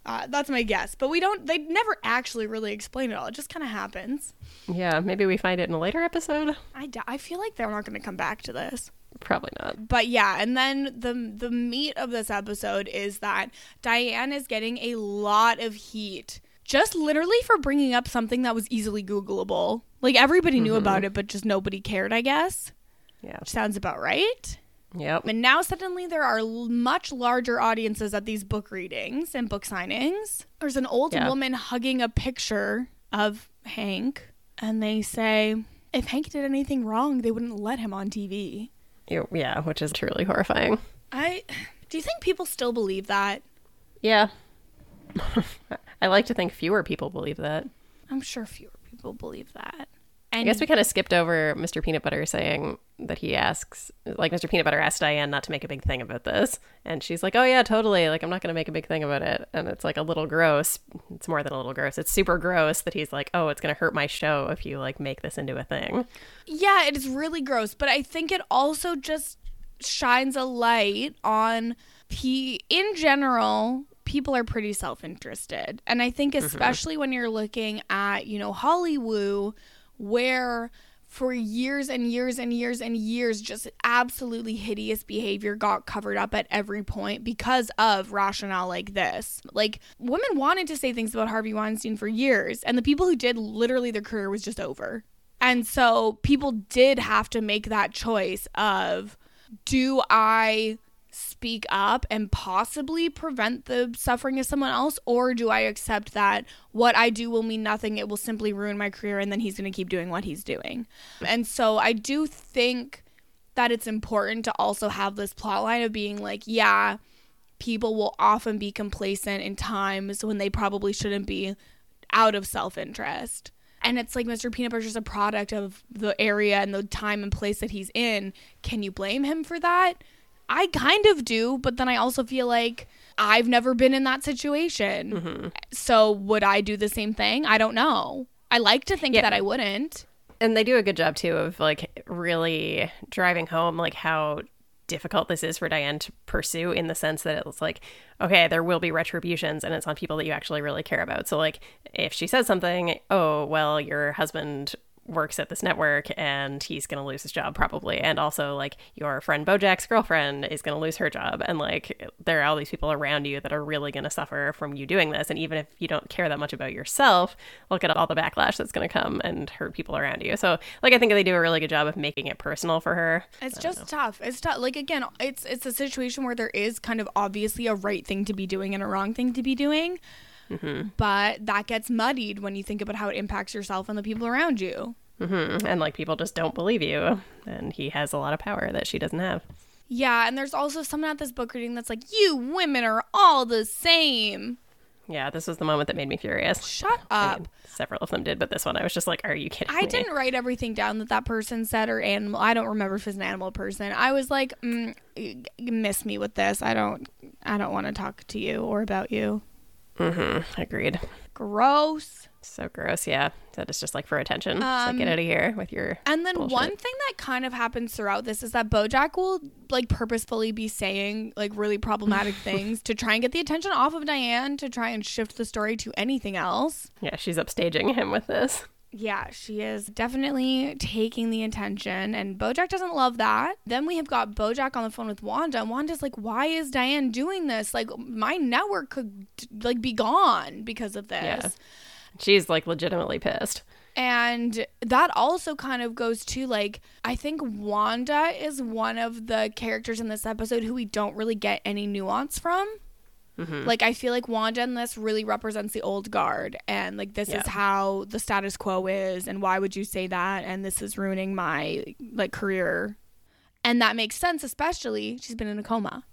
Uh, that's my guess, but we don't. They never actually really explain it all. It just kind of happens. Yeah, maybe we find it in a later episode. I, d- I feel like they're not going to come back to this. Probably not. But yeah, and then the the meat of this episode is that Diane is getting a lot of heat just literally for bringing up something that was easily googleable. Like everybody knew about it, but just nobody cared, I guess. Yeah. Which sounds about right. Yep. And now suddenly there are l- much larger audiences at these book readings and book signings. There's an old Yeah. woman hugging a picture of Hank, and they say if Hank did anything wrong, they wouldn't let him on TV. Yeah, which is truly horrifying. I do you think people still believe that? Yeah. <laughs> I like to think fewer people believe that. I'm sure fewer people believe that. I guess we kind of skipped over Mr. Peanut Butter saying that he asks, like, Mr. Peanut Butter asked Diane not to make a big thing about this. And she's like, oh, yeah, totally. Like, I'm not going to make a big thing about it. And it's like a little gross. It's more than a little gross. It's super gross that he's like, oh, it's going to hurt my show if you, like, make this into a thing. yeah, it is really gross, but I think it also just shines a light on p in general people are pretty self-interested and i think mm-hmm. especially when you're looking at you know hollywood where for years and years and years and years just absolutely hideous behavior got covered up at every point because of rationale like this. Like women wanted to say things about harvey weinstein for years and the people who did literally their career was just over. And so people did have to make that choice of do I speak up and possibly prevent the suffering of someone else or do I accept that what I do will mean nothing it will simply ruin my career and then he's going to keep doing what he's doing. And so I do think that it's important to also have this plot line of being like yeah people will often be complacent in times when they probably shouldn't be out of self-interest and it's like Mr. Peanut Butter's a product of the area and the time and place that he's in. Can you blame him for that? I kind of do, but then I also feel like I've never been in that situation. Mm-hmm. So would I do the same thing? I don't know. I like to think Yeah. that I wouldn't. And they do a good job, too, of, like, really driving home, like, how difficult this is for Diane to pursue in the sense that it's like, okay, there will be retributions and it's on people that you actually really care about. So, like, if she says something, oh, well, your husband works at this network and he's going to lose his job probably. And also like your friend Bojack's girlfriend is going to lose her job. And like there are all these people around you that are really going to suffer from you doing this. And even if you don't care that much about yourself look at all the backlash that's going to come and hurt people around you. So like I think they do a really good job of making it personal for her. It's just tough. It's tough. Like again it's it's a situation where there is kind of obviously a right thing to be doing and a wrong thing to be doing Mm-hmm. But that gets muddied when you think about how it impacts yourself and the people around you. Mm-hmm. And like people just don't believe you. And he has a lot of power that she doesn't have. Yeah. And there's also someone at this book reading that's like, you women are all the same. Yeah, this was the moment that made me furious. Shut up. I mean, several of them did, but this one I was just like, "Are you kidding?" Me? I me? didn't write everything down that that person said or animal. I don't remember if it's an animal person. I was like, mm, "Miss me with this. I don't. I don't want to talk to you or about you." Mm-hmm. Agreed. Gross. So gross, yeah. That is just like for attention. Um, like get um, out of here with your. And then bullshit. one thing that kind of happens throughout this is that BoJack will like purposefully be saying like really problematic <laughs> things to try and get the attention off of Diane to try and shift the story to anything else. Yeah, she's upstaging him with this. Yeah, she is definitely taking the attention, and Bojack doesn't love that. Then we have got Bojack on the phone with Wanda, and Wanda's like, "Why is Diane doing this? Like, my network could like be gone because of this." Yeah. She's like legitimately pissed. And that also kind of goes to like, I think Wanda is one of the characters in this episode who we don't really get any nuance from. Mm-hmm. Like I feel like Wanda in this really represents the old guard and like this yeah. is how the status quo is and why would you say that and this is ruining my like career. And that makes sense especially she's been in a coma.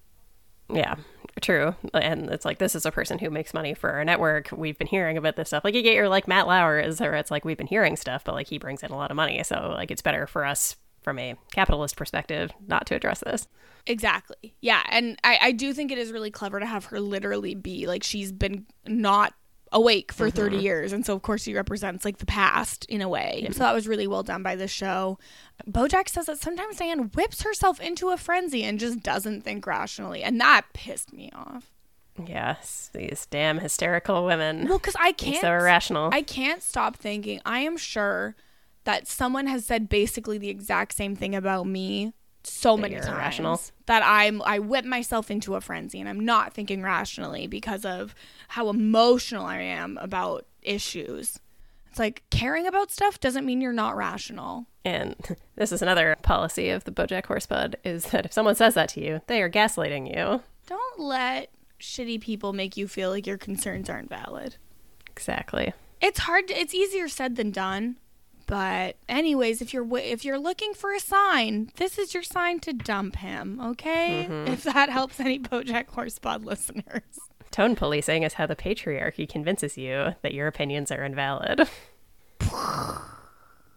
Yeah, true. And it's like this is a person who makes money for our network. We've been hearing about this stuff. Like you get your like Matt Lauer is where it's like we've been hearing stuff, but like he brings in a lot of money. So like it's better for us from a capitalist perspective not to address this. Exactly. Yeah. And I, I do think it is really clever to have her literally be like she's been not awake for mm-hmm. 30 years. And so, of course, she represents like the past in a way. Yeah. So that was really well done by the show. Bojack says that sometimes Diane whips herself into a frenzy and just doesn't think rationally. And that pissed me off. Yes, these damn hysterical women. Well, because I can't. So irrational. I can't stop thinking. I am sure that someone has said basically the exact same thing about me so that many times irrational. that I'm I whip myself into a frenzy and I'm not thinking rationally because of how emotional I am about issues. It's like caring about stuff doesn't mean you're not rational. And <laughs> this is another policy of the BoJack Horsepod is that if someone says that to you, they are gaslighting you. Don't let shitty people make you feel like your concerns aren't valid. Exactly. It's hard. To, it's easier said than done. But anyways, if you're if you're looking for a sign, this is your sign to dump him, okay? Mm-hmm. If that helps any BoJack Horsepod listeners. Tone policing is how the patriarchy convinces you that your opinions are invalid.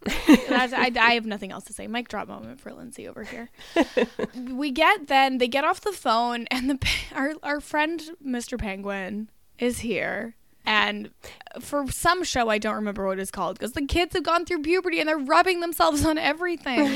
I, I, have nothing else to say. Mic drop moment for Lindsay over here. <laughs> we get then they get off the phone and the <laughs> our our friend Mr. Penguin is here and for some show, I don't remember what it's called because the kids have gone through puberty and they're rubbing themselves on everything.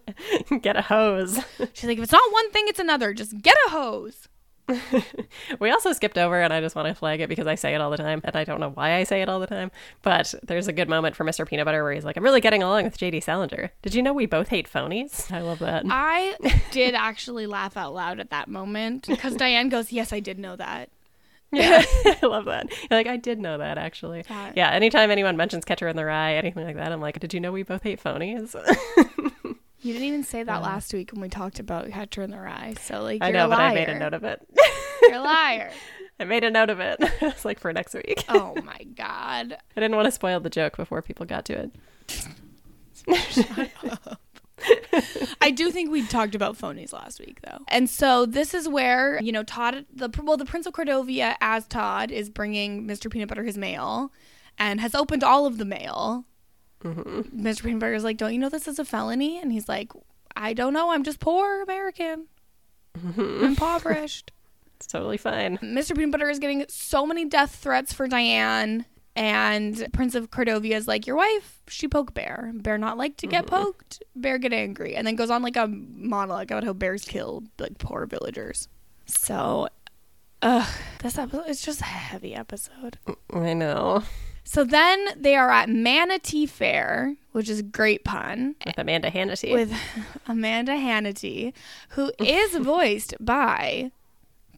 <laughs> get a hose. She's like, if it's not one thing, it's another. Just get a hose. <laughs> we also skipped over, and I just want to flag it because I say it all the time, and I don't know why I say it all the time. But there's a good moment for Mr. Peanut Butter where he's like, "I'm really getting along with JD Salinger." Did you know we both hate phonies? I love that. I <laughs> did actually laugh out loud at that moment because Diane goes, "Yes, I did know that." <laughs> Yeah, <laughs> I love that. You're like, I did know that actually. Yeah. yeah. Anytime anyone mentions Catcher in the Rye, anything like that, I'm like, did you know we both hate phonies? <laughs> you didn't even say that yeah. last week when we talked about Catcher in the Rye. So like, I know, but I made a note of it. you're a liar. I made a note of it. it's like for next week. oh my god. I didn't want to spoil the joke before people got to it. <laughs> I do think we talked about phonies last week, though. And so this is where, you know, Todd, the well, the Prince of Cordovia as Todd is bringing Mr. Peanut Butter his mail and has opened all of the mail. Mm-hmm. Mr. Peanut Butter is like, Don't you know this is a felony? And he's like, I don't know. I'm just poor American. Mm-hmm. Impoverished. <laughs> it's totally fine. Mr. Peanut Butter is getting so many death threats for Diane And Prince of Cordovia is like, Your wife, she poke bear. Bear not like to get poked. Bear get angry. And then goes on like a monologue about how bears kill like poor villagers. So, ugh, this episode is just a heavy episode. Mm, I know. So then they are at Manatee Fair, which is a great pun, With Amanda Hannity. with Amanda Hannity, who <laughs> is voiced by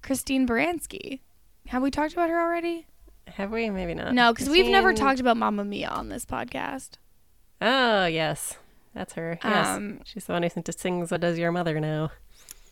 Christine Baranski. Have we talked about her already? Have we? Maybe not. No, because we've never talked about Mamma Mia on this podcast. Oh, yes. That's her. Yes. Um, She's the one who sings What Does Your Mother Know?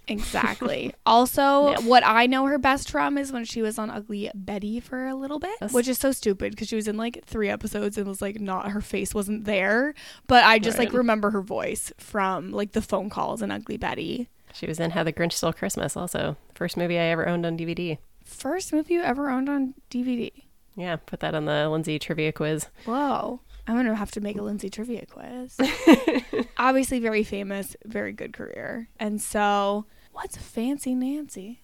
Exactly. <laughs> also, what I know her best from is when she was on Ugly Betty for a little bit, which is so stupid because she was in like three episodes and was like not her face wasn't there, but I just like remember her voice from like the phone calls in Ugly Betty. She was in How the Grinch Stole Christmas also. First movie I ever owned on DVD. First movie you ever owned on DVD. Yeah, put that on the Lindsay trivia quiz. Whoa. I'm gonna have to make a Lindsay trivia quiz. <laughs> Obviously, very famous, very good career. And so, what's Fancy Nancy?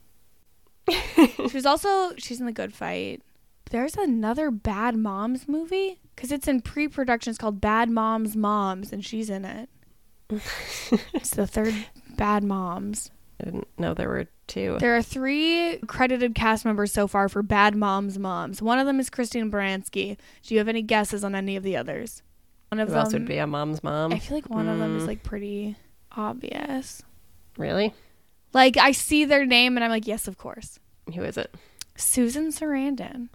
<laughs> she was also she's in the Good Fight. There's another Bad Moms movie because it's in pre-production. It's called Bad Moms Moms, and she's in it. <laughs> it's the third Bad Moms. I didn't know there were two. There are three credited cast members so far for Bad Moms Moms. One of them is Christine Baranski. Do you have any guesses on any of the others? One of Who them. else would be a mom's mom? I feel like one of them is Mm. like pretty obvious. Really? Like I see their name and I'm like, yes, of course. Who is it? Susan Sarandon,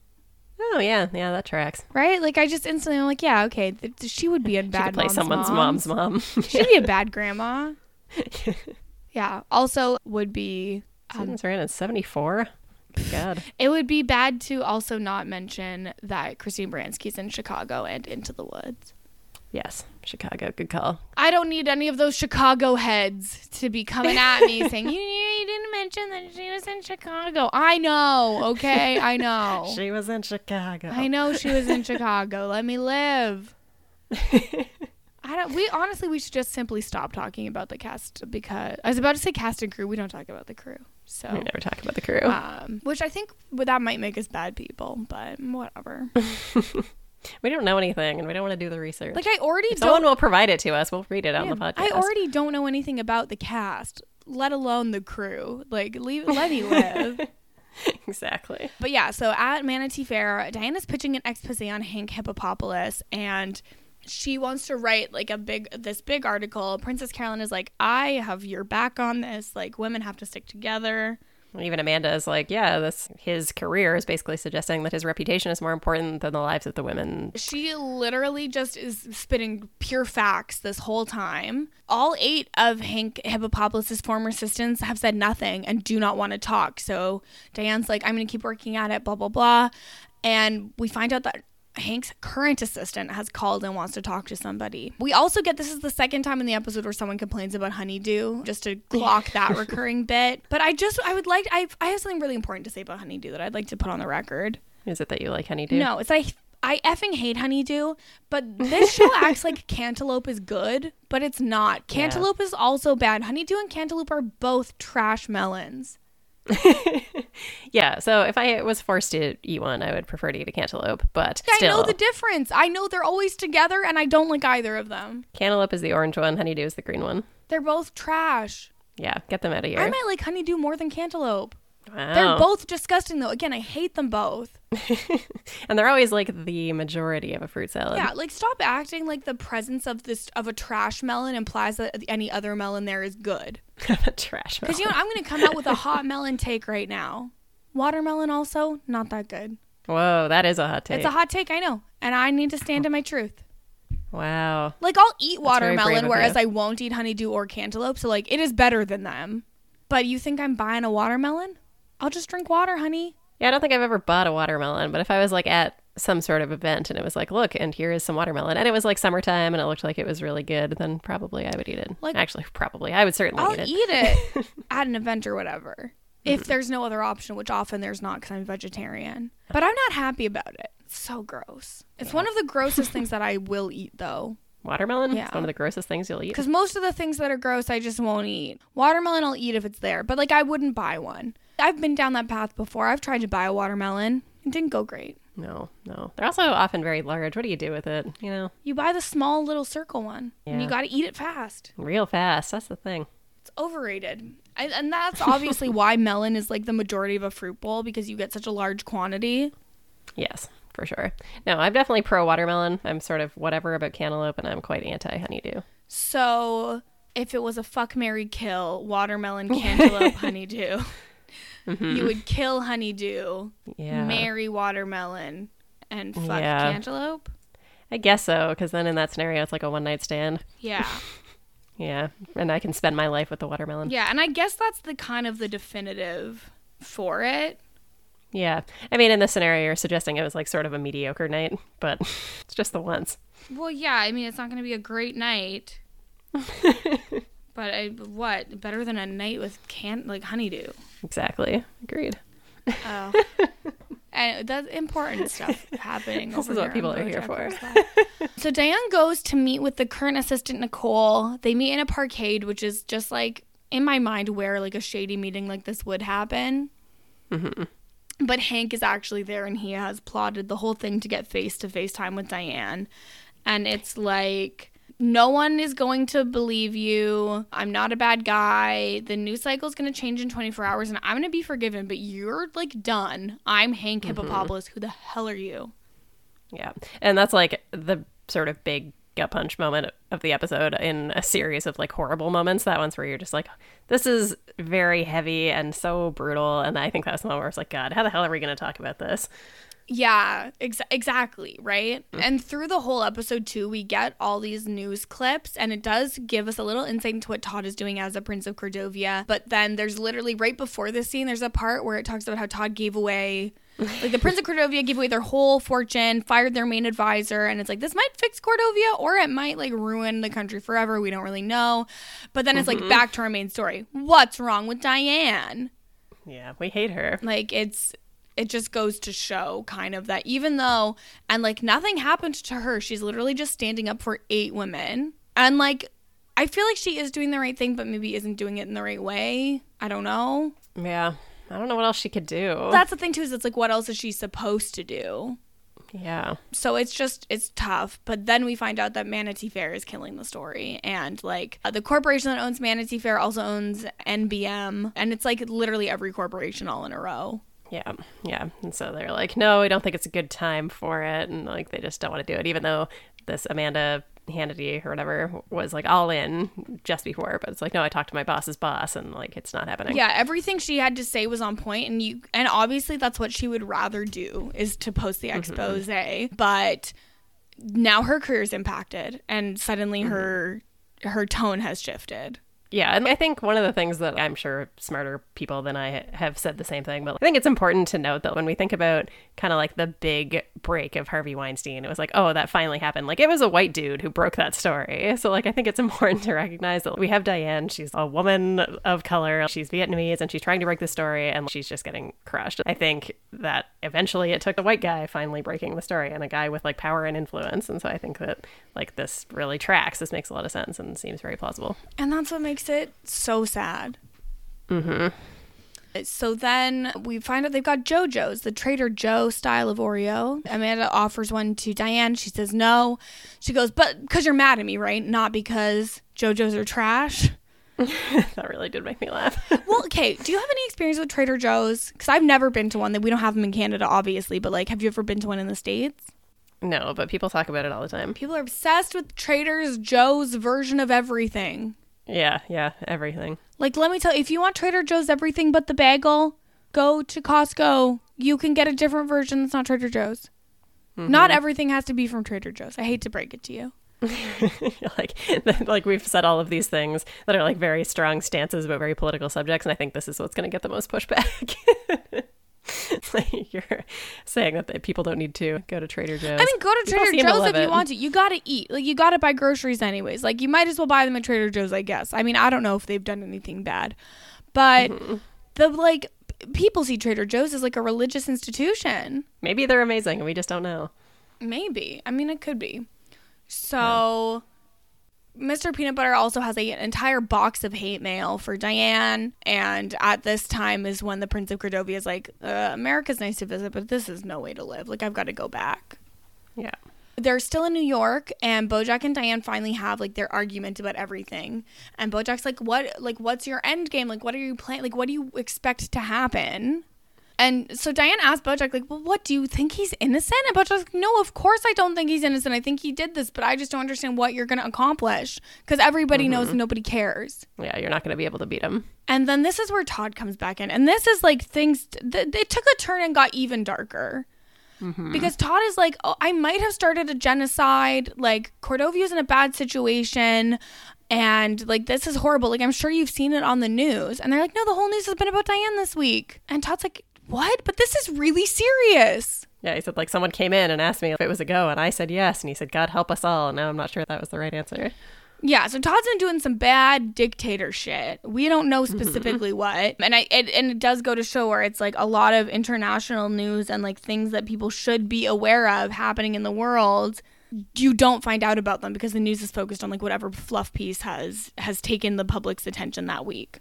Oh, yeah. Yeah, that tracks. right? Like I just instantly I'm like, yeah, okay, th- she would be <laughs> She bad could play mom's someone's moms. mom's mom. She'd be a bad grandma. <laughs> yeah. Also, would be Susan Sarandon's 74? God. <laughs> it would be bad to also not mention that Christine Baranski's in Chicago and Into the Woods. Yes. Chicago. Good call. I don't need any of those Chicago heads to be coming at me <laughs> saying, you, you didn't mention that she was in Chicago. I know, okay? I know. <laughs> She was in Chicago. I know she was in Chicago. Let me live. I don't. We honestly, we should just simply stop talking about the cast because I was about to say cast and crew. We don't talk about the crew, so We never talk about the crew. um, which I think well, that might make us bad people, but whatever. <laughs> we don't know anything and we don't want to do the research. Like I already if someone don't. will provide it to us, we'll read it on the podcast. I already don't know anything about the cast, let alone the crew. Like leave, let me live. <laughs> exactly. But yeah, so at Manatee Fair, Diana's pitching an expose on Hank Hippopopalous and she wants to write like a big this big article. Princess Carolyn is like, I have your back on this. Like women have to stick together. Even Amanda is like, yeah, this his career is basically suggesting that his reputation is more important than the lives of the women. She literally just is spitting pure facts this whole time. All eight of Hank Hippopopalous' former assistants have said nothing and do not want to talk. So Diane's like, I'm going to keep working at it, blah, blah, blah. And we find out that Hank's current assistant has called and wants to talk to somebody. We also get this is the second time in the episode where someone complains about honeydew, just to clock that <laughs> recurring bit. But I just, I would like, I, I have something really important to say about honeydew that I'd like to put on the record. Is it that you like honeydew? No, it's like I effing hate honeydew, but this show <laughs> acts like cantaloupe is good, but it's not. Cantaloupe is also bad. Honeydew and cantaloupe are both trash melons. <laughs> Yeah, so if I was forced to eat one, I would prefer to eat a cantaloupe, but I still, know the difference. I know they're always together, and I don't like either of them. cantaloupe is the orange one, honeydew is the green one. They're both trash. Yeah, get them out of here. I might like honeydew more than cantaloupe. Wow. They're both disgusting, though. Again, I hate them both. <laughs> and they're always like the majority of a fruit salad. Yeah, like stop acting like the presence of this of a trash melon implies that any other melon there is good. <laughs> Trash Because you know, I'm going to come out with a <laughs> hot melon take right now. Watermelon also not that good. Whoa, that is a hot take. It's a hot take, I know, and I need to stand in my truth. wow. Like I'll eat watermelon, whereas. I won't eat honeydew or cantaloupe. So like, it is better than them. But you think I'm buying a watermelon? I'll just drink water, honey. Yeah, I don't think I've ever bought a watermelon, but if I was like at some sort of event and it was like, look, and here is some watermelon, and it was like summertime and it looked like it was really good, then probably I would eat it. Like- Actually, probably. I would certainly I'll eat it. eat it <laughs> at an event or whatever. If mm-hmm. there's no other option, which often there's not because I'm vegetarian. But I'm not happy about it. It's so gross. It's one of the grossest things <laughs> that I will eat, though. Watermelon? Yeah. It's one of the grossest things you'll eat. Because most of the things that are gross, I just won't eat. Watermelon, I'll eat if it's there, but like I wouldn't buy one. I've been down that path before. I've tried to buy a watermelon. It didn't go great. No, no. They're also often very large. What do you do with it? You know, You buy the small little circle one, and you got to eat it fast. real fast. That's the thing. It's overrated. I, and that's obviously <laughs> why melon is like the majority of a fruit bowl because you get such a large quantity. Yes, for sure. No, I'm definitely pro watermelon. I'm sort of whatever about cantaloupe, and I'm quite anti honeydew. So if it was a fuck Mary kill, watermelon, <laughs> cantaloupe, honeydew, Mm-hmm. you would kill honeydew, Yeah. marry watermelon, and fuck Yeah. cantaloupe. I guess so, because then in that scenario, it's like a one night stand. Yeah. <laughs> Yeah, and I can spend my life with the watermelon. Yeah, and I guess that's the kind of the definitive for it. Yeah. I mean, in this scenario, you're suggesting it was like sort of a mediocre night, but <laughs> it's just the once. Well, yeah, I mean, it's not going to be a great night. <laughs> but I, what? Better than a night with can like honeydew. Exactly. Agreed. Oh. <laughs> and that's important stuff happening. This is what people are here for. So Diane goes to meet with the current assistant Nicole. They meet in a parkade, which is just like in my mind where like a shady meeting like this would happen. Mm-hmm. But Hank is actually there, and he has plotted the whole thing to get face to face time with Diane. And it's like no one is going to believe you. I'm not a bad guy. The news cycle is going to change in 24 hours and I'm going to be forgiven, but you're like done. I'm Hank mm-hmm. Hippopopalous. Who the hell are you? Yeah. And that's like the sort of big gut punch moment of the episode in a series of like horrible moments. That one's where you're just like, this is very heavy and so brutal. And I think that's the moment where it's like, God, how the hell are we going to talk about this? Yeah, ex- exactly, right? Mm. And through the whole episode, too, we get all these news clips, and it does give us a little insight into what Todd is doing as a Prince of Cordovia. But then there's literally right before this scene, there's a part where it talks about how Todd gave away. Like the Prince of Cordovia gave away their whole fortune, fired their main advisor, and it's like this might fix Cordovia or it might like ruin the country forever. We don't really know. But then it's like mm-hmm. back to our main story. What's wrong with Diane? Yeah, we hate her. like it's it just goes to show kind of that even though and like nothing happened to her she's literally just standing up for eight women. And like i feel like she is doing the right thing but maybe isn't doing it in the right way. I don't know. Yeah. I don't know what else she could do. that's the thing too is it's like what else is she supposed to do? Yeah. so it's just it's tough. But then we find out that manatee fair is killing the story. And like uh, the corporation that owns manatee fair also owns nbm and it's like literally every corporation all in a row Yeah, yeah. And so they're like, no, we don't think it's a good time for it. And like, they just don't want to do it, even though this Amanda Hannity or whatever was like all in just before. But it's like, no, I talked to my boss's boss and like, it's not happening. Yeah, everything she had to say was on point and you and obviously that's what she would rather do is to post the mm-hmm. expose. But now her career's impacted and suddenly mm-hmm. her her tone has shifted. Yeah, and I think one of the things that I'm sure smarter people than I have said the same thing, but I think it's important to note that when we think about kind of like the big break of Harvey Weinstein, it was like, oh, that finally happened. Like it was a white dude who broke that story. <laughs> So like I think it's important to recognize that we have Diane, she's a woman of color, she's Vietnamese and she's trying to break the story and she's just getting crushed. I think that eventually it took a white guy finally breaking the story and a guy with like power and influence. And so I think that like this really tracks. This makes a lot of sense and seems very plausible. And that's what makes it so sad. Mm-hmm. So then we find out they've got JoJo's, the Trader Joe style of Oreo. Amanda offers one to Diane. She says no. She goes, but because you're mad at me, right? Not because JoJo's are trash. <laughs> that really did make me laugh. <laughs> Well, okay. Do you have any experience with Trader Joe's? Because I've never been to one. That we don't have them in Canada, obviously. But like, have you ever been to one in the states? no, but people talk about it all the time. People are obsessed with Trader Joe's version of everything. Yeah, yeah, everything. Like, let me tell you, if you want Trader Joe's everything but the bagel, go to Costco. You can get a different version that's not Trader Joe's. Mm-hmm. Not everything has to be from Trader Joe's. I hate to break it to you. <laughs> like, <laughs> like we've said all of these things that are like very strong stances about very political subjects, and I think this is what's going to get the most pushback. <laughs> <laughs> Like you're saying that the people don't need to go to Trader Joe's. I mean, go to Trader to Joe's if you want to. You gotta eat. Like you gotta buy groceries anyways. Like you might as well buy them at Trader Joe's, I guess. I mean, I don't know if they've done anything bad, but Mm-hmm. the like people see Trader Joe's as like a religious institution. Maybe they're amazing, and we just don't know. Maybe. I mean, it could be. So Mr. Peanut Butter also has a, an entire box of hate mail for Diane. And at this time is when the Prince of Cordovia is like, uh, America's nice to visit, but this is no way to live. Like, I've got to go back. Yeah. They're still in New York, and Bojack and Diane finally have like their argument about everything. And Bojack's like, "What? Like, what's your end game? Like, what are you planning? Like, what do you expect to happen?" And so Diane asked Bojack, like, well, what do you think he's innocent? And Bojack's like, no, of course I don't think he's innocent. I think he did this, but I just don't understand what you're going to accomplish because everybody Mm-hmm. knows nobody cares. Yeah, you're not going to be able to beat him. And then this is where Todd comes back in. And this is like things, th- it took a turn and got even darker. Because Todd is like, oh, I might have started a genocide. Like, Cordovia's in a bad situation. And like, this is horrible. Like, I'm sure you've seen it on the news. And they're like, no, the whole news has been about Diane this week. And Todd's like, what? But this is really serious. Yeah, he said like someone came in and asked me if it was a go, and I said yes, and he said God help us all. And now I'm not sure that was the right answer. Yeah, so Todd's been doing some bad dictator shit. We don't know specifically <laughs> what, and I it, and it does go to show where it's like a lot of international news and like things that people should be aware of happening in the world. You don't find out about them because the news is focused on like whatever fluff piece has has taken the public's attention that week.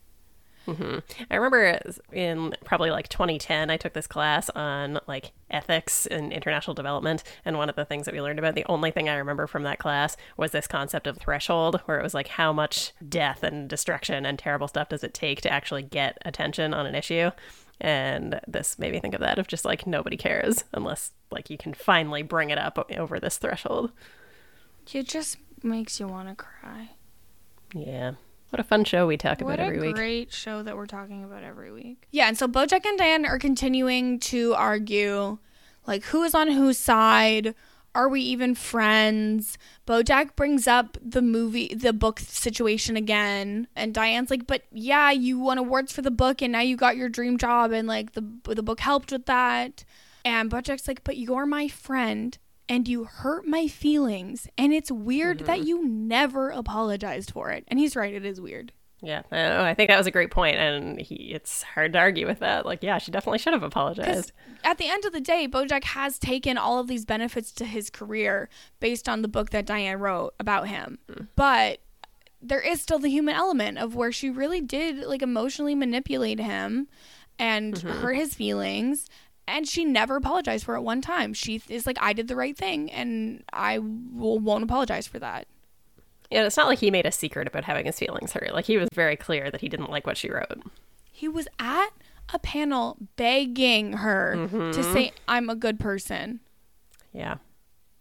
Mm-hmm. I remember in probably like 2010, I took this class on like ethics and international development. And one of the things that we learned about, the only thing I remember from that class was this concept of threshold, where it was like how much death and destruction and terrible stuff does it take to actually get attention on an issue. And this made me think of that of just like nobody cares unless like you can finally bring it up over this threshold. It just makes you want to cry. Yeah. What a fun show we talk What about every a week. great show that we're talking about every week. Yeah, and so Bojack and Diane are continuing to argue, like who is on whose side. Are we even friends? Bojack brings up the movie, the book situation again, and Diane's like, "But yeah, you won awards for the book, and now you got your dream job, and like the the book helped with that." And Bojack's like, "But you're my friend, and you hurt my feelings, and it's weird that mm-hmm. you never apologized for it." And he's right; it is weird. Yeah, I, I think that was a great point, and he, it's hard to argue with that. Like, yeah, she definitely should have apologized. at the end of the day, Bojack has taken all of these benefits to his career based on the book that Diane wrote about him. Hmm. But there is still the human element of where she really did like emotionally manipulate him and mm-hmm. hurt his feelings. And she never apologized for it one time. She is like, I did the right thing, and I will, won't apologize for that. Yeah, it's not like he made a secret about having his feelings hurt. Like, he was very clear that he didn't like what she wrote. He was at a panel begging her mm-hmm. to say, I'm a good person. Yeah.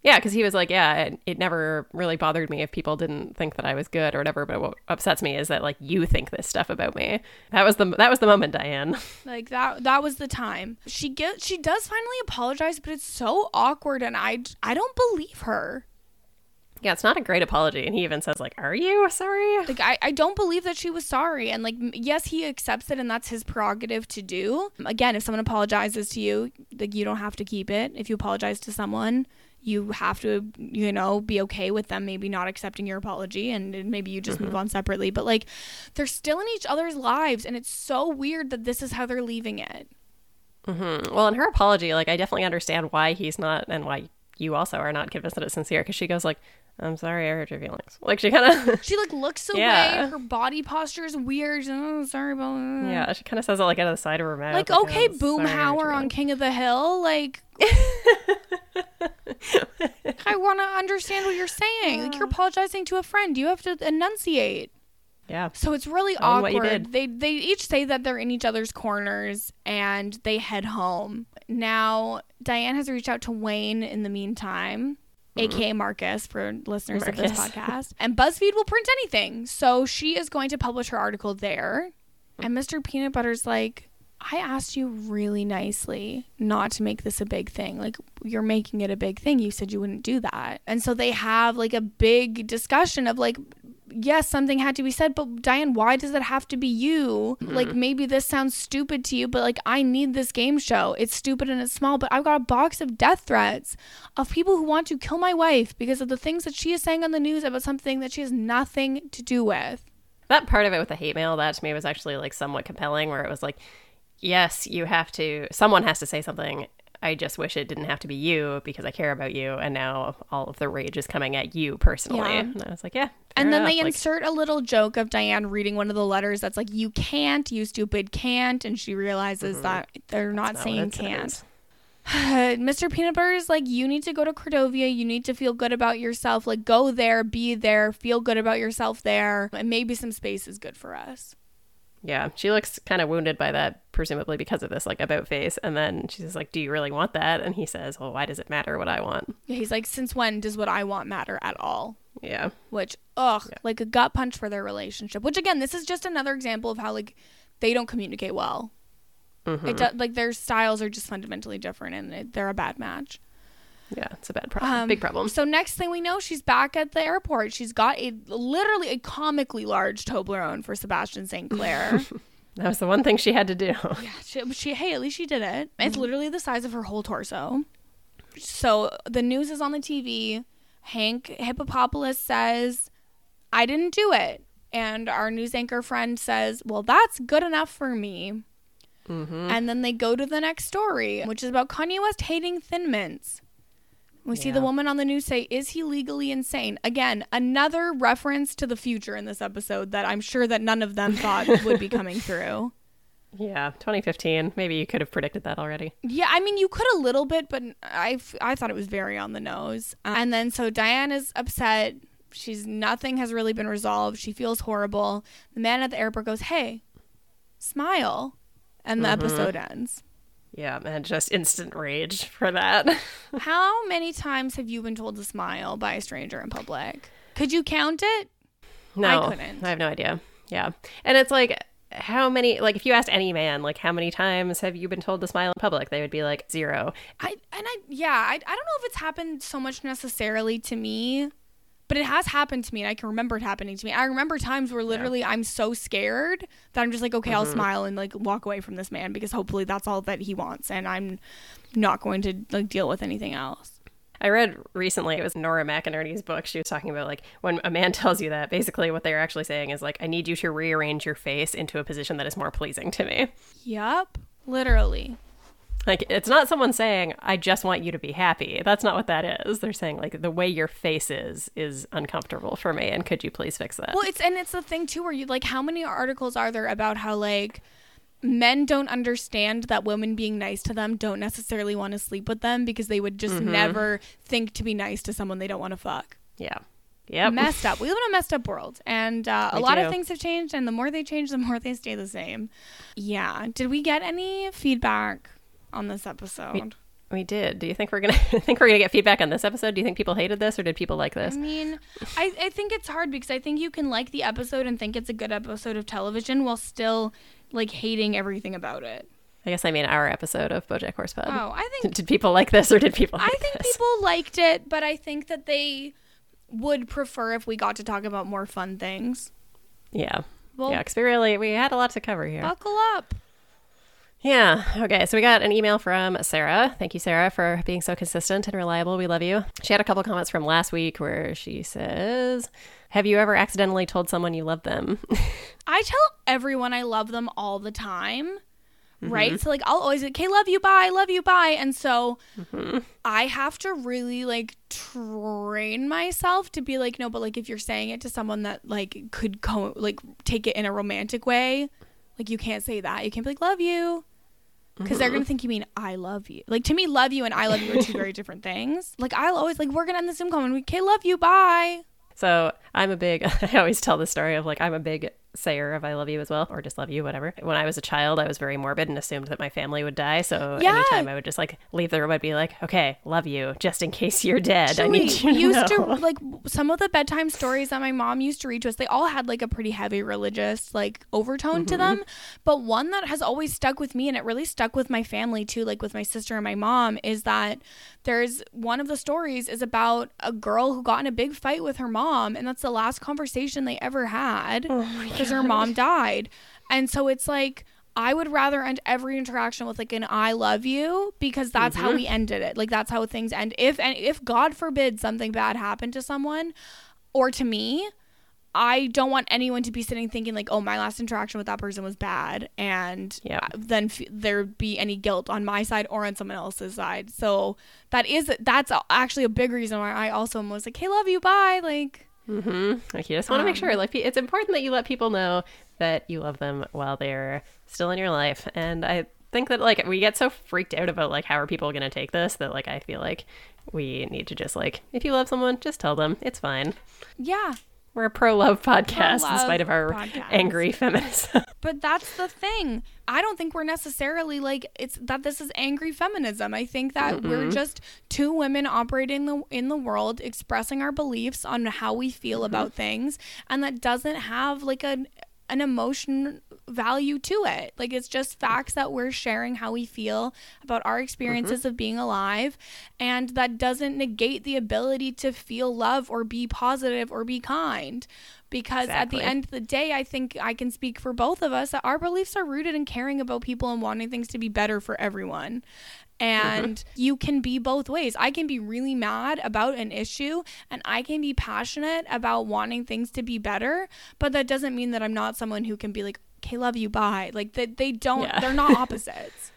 Yeah, because he was like, yeah, it, it never really bothered me if people didn't think that I was good or whatever. But what upsets me is that like you think this stuff about me. That was the that was the moment, Diane. <laughs> Like that that was the time. She get she does finally apologize, but it's so awkward and I I don't believe her. yeah, it's not a great apology, and he even says like, "Are you sorry?" Like I, I don't believe that she was sorry and like yes, he accepts it and that's his prerogative to do. Again, if someone apologizes to you, like you don't have to keep it. If you apologize to someone, you have to, you know, be okay with them maybe not accepting your apology and maybe you just move on separately. But like they're still in each other's lives and it's so weird that this is how they're leaving it. Mm, Well, in her apology, like I definitely understand why he's not, and why you also are not convinced that it's sincere. Because she goes like, "I'm sorry, I hurt your feelings." <laughs> Like she kind of, <laughs> She like looks away. Yeah. Her body posture is weird. She's, Oh, sorry about that. yeah, she kind of says it like out of the side of her mouth. Like "Oh, okay, I Boomhauer on. King of the Hill. Like <laughs> I want to understand what you're saying. Like you're apologizing to a friend. You have to enunciate. Yeah, So it's really you awkward. They they each say that they're in each other's corners and they head home. Now Diane has reached out to Wayne in the meantime. AKA Marcus for listeners of this Mm-hmm. <laughs> Podcast. And BuzzFeed will print anything. So she is going to publish her article there. And Mr. Peanut Butter's like, I asked you really nicely not to make this a big thing. Like, you're making it a big thing. You said you wouldn't do that. And so they have like a big discussion of like, yes, something had to be said, but Diane, why does it have to be you? Mm-hmm. Like, maybe this sounds stupid to you, but like, I need this game show. It's stupid and it's small, but I've got a box of death threats of people who want to kill my wife because of the things that she is saying on the news about something that she has nothing to do with. that part of it with the hate mail, that to me was actually like somewhat compelling, where it was like, yes, you have to, someone has to say something I just wish it didn't have to be you because I care about you. And now all of the rage is coming at you personally. Yeah. And I was like, yeah. And then enough. they Like, insert a little joke of Diane reading one of the letters that's like, you can't, you stupid can't. And she realizes that they're not Mm-hmm. not saying can't. <sighs> says. Mr. Peanut Butter is like, you need to go to Cordovia. You need to feel good about yourself. Like, go there, be there, feel good about yourself there. And maybe some space is good for us. Yeah, she looks kind of wounded by that, presumably because of this like about face. And then she's like, "Do you really want that?" And he says, "Well, why does it matter what I want?" Yeah, He's like, since when does what I want matter at all? Yeah, Which, ugh, Yeah. like a gut punch for their relationship. Which, again, this is just another example of how, like, they don't communicate well. Mm-hmm. It do- like their styles are just fundamentally different, and it, they're a bad match. Yeah, it's a bad problem, Um, big problem. So next thing we know, she's back at the airport. She's got a literally a comically large Toblerone for Sebastian St. Clair. <laughs> That was the one thing she had to do. yeah, she, she hey, at least she did it. It's literally the size of her whole torso. So the news is on the TV. Hank Hippopopalous says, "I didn't do it," and our news anchor friend says, "Well, that's good enough for me." Mm-hmm. And then they go to the next story, which is about Kanye West hating Thin Mints. We see the woman on the news say, Is he legally insane? Again, another reference to the future in this episode that I'm sure that none of them thought <laughs> would be coming through. Yeah, 2015. Maybe you could have predicted that already. Yeah, I mean, you could a little bit, but I I thought it was very on the nose. Um, and then so Diane is upset. She's nothing has really been resolved. She feels horrible. The man at the airport goes, Hey, smile. And the mm-hmm. episode ends. Yeah, and just instant rage for that. <laughs> How many times have you been told to smile by a stranger in public? Could you count it? no, I couldn't. I have no idea. Yeah, and it's like. How many, like, if you asked any man, like, how many times have you been told to smile in public? They would be like, zero. I and I yeah, I, I don't know if it's happened so much necessarily to me, but it has happened to me and I can remember it happening to me. I remember times where literally I'm so scared that I'm just like, okay, I'll mm-hmm. smile and like walk away from this man because hopefully that's all that he wants and I'm not going to like deal with anything else. I read recently, it was Nora McInerney's book. She was talking about like when a man <laughs> tells you that, basically what they're actually saying is like, I need you to rearrange your face into a position that is more pleasing to me. Yup. Literally. Like, it's not someone saying, I just want you to be happy. That's not what that is. They're saying, like, the way your face is, is uncomfortable for me. And could you please fix that? Well, it's and it's the thing too where you like how many articles are there about how like men don't understand that women being nice to them don't necessarily want to sleep with them because they would just Mm-hmm. never think to be nice to someone they don't want to fuck. yeah. Yeah. Messed up. We live in a messed up world, and uh, a lot of things have changed. And the more they change, the more they stay the same. Yeah. Did we get any feedback on this episode? We did. Do you think we're gonna <laughs> think we're gonna get feedback on this episode? Do you think people hated this or did people like this? I mean, I, I think it's hard because I think you can like the episode and think it's a good episode of television while still like hating everything about it. I guess I mean our episode of BoJack Horseman. Oh, I think <laughs> Did people like this or did people hate I think this? people liked it, but I think that they would prefer if we got to talk about more fun things. Yeah. Well, yeah, because we really we had a lot to cover here. buckle up. Yeah. Okay. So we got an email from Sarah. Thank you, Sarah, for being so consistent and reliable. We love you. She had a couple comments from last week where she says, "Have you ever accidentally told someone you love them?" <laughs> I tell everyone I love them all the time. Mm-hmm. Right? So like I'll always like, okay, love you, bye, love you, bye. And so Mm-hmm. I have to really like train myself to be like, no, but like if you're saying it to someone that like could co- like take it in a romantic way, like you can't say that. You can't be like, love you. Because they're gonna think you mean I love you. Like to me, love you and I love you are two very different things. <laughs> Like I'll always like we're gonna end the Zoom call and we okay, love you, bye. So I'm a big, <laughs> I always tell the story of like, I'm a big sayer of I love you as well, or just love you, whatever. When I was a child, I was very morbid and assumed that my family would die. So Yeah. anytime I would just like leave the room, I'd be like, okay, love you, just in case you're dead. I need you to used know. to <laughs> like some of the bedtime stories that my mom used to read to us. They all had like a pretty heavy religious like overtone to Mm-hmm. them, but one that has always stuck with me, and it really stuck with my family too, like with my sister and my mom, is that there's one of the stories is about a girl who got in a big fight with her mom, and that's the last conversation they ever had Oh because her mom died, and so it's like. I would rather end every interaction with like an "I love you" because that's how we mm-hmm. ended it. Like that's how things end. If and if God forbid something bad happened to someone or to me, I don't want anyone to be sitting thinking like, oh, my last interaction with that person was bad, and Yep. then f- there be any guilt on my side or on someone else's side. So that is that's actually a big reason why I also was like, hey, love you, bye. Like, Mm-hmm. Like you just want to make Um, sure, like it's important that you let people know that you love them while they're still in your life. And I think that like we get so freaked out about like how are people going to take this that like I feel like we need to just like if you love someone, just tell them it's fine. yeah, We're a pro love podcast in Pro-love spite of our podcast. angry feminism. <laughs> But that's the thing. I don't think we're necessarily like it's that this is angry feminism. I think that we're mm-hmm. just two women operating the in the world expressing our beliefs on how we feel mm-hmm. about things and that doesn't have like an an emotion value to it. Like it's just facts that we're sharing how we feel about our experiences mm-hmm. of being alive and that doesn't negate the ability to feel love or be positive or be kind because at the end of the day I think I can speak for both of us that our beliefs are rooted in caring about people and wanting things to be better for everyone. And you can be both ways. I can be really mad about an issue and I can be passionate about wanting things to be better, but that doesn't mean that I'm not someone who can be like, okay, love you, bye. Like that they don't, Yeah. they're not <laughs> opposites.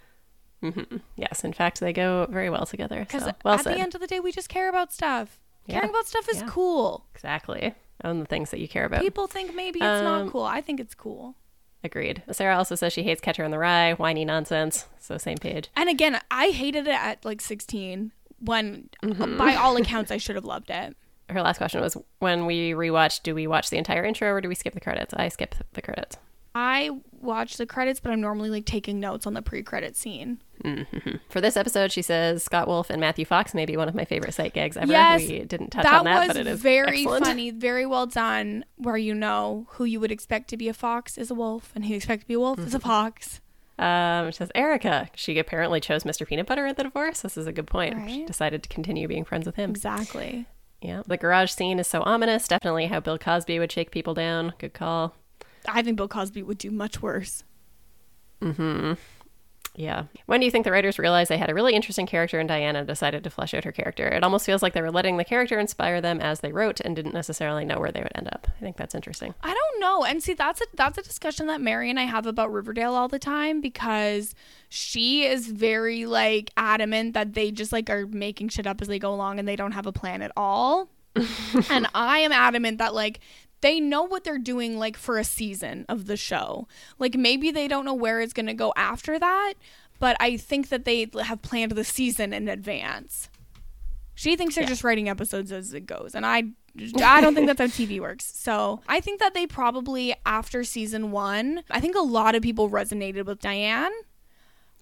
yes, in fact, they go very well together. Because So, well at said. the end of the day, we just care about stuff. Yeah. Caring about stuff is Yeah. cool. exactly. Own the things that you care about. People think maybe it's Um, not cool. I think it's cool. Agreed. Sarah also says she hates Catcher in the Rye, whiny nonsense. So same page. And again, I hated it at like 16 when, Mm-hmm. by all <laughs> accounts, I should have loved it. her last question was when we rewatch do we watch the entire intro or do we skip the credits i skip the credits I watch the credits, but I'm normally like taking notes on the pre-credit scene. for this episode she says scott wolf and matthew fox may be one of my favorite sight gags ever Yes, we didn't touch that on that but it is very excellent. funny, very well done. Where you know who you would expect to be a fox is a wolf, and who you expect to be a wolf is a Mm-hmm. fox. um she says erica she apparently chose mr peanut butter at the divorce this is a good point she decided to continue being friends with him Exactly. yeah the garage scene is so ominous definitely how bill cosby would shake people down good call I think Bill Cosby would do much worse. Hmm. Yeah. When do you think the writers realized they had a really interesting character in Diana and decided to flesh out her character? It almost feels like they were letting the character inspire them as they wrote and didn't necessarily know where they would end up. I think that's interesting. I don't know. And see, that's a that's a discussion that Mary and I have about Riverdale all the time because she is very like adamant that they just like are making shit up as they go along and they don't have a plan at all. <laughs> and I am adamant that like they know what they're doing like for a season of the show. Like maybe they don't know where it's going to go after that, but I think that they have planned the season in advance. She thinks they're just writing episodes as it goes, and I I don't think that's how TV works. <laughs> So I think that they probably after season one, I think a lot of people resonated with Diane.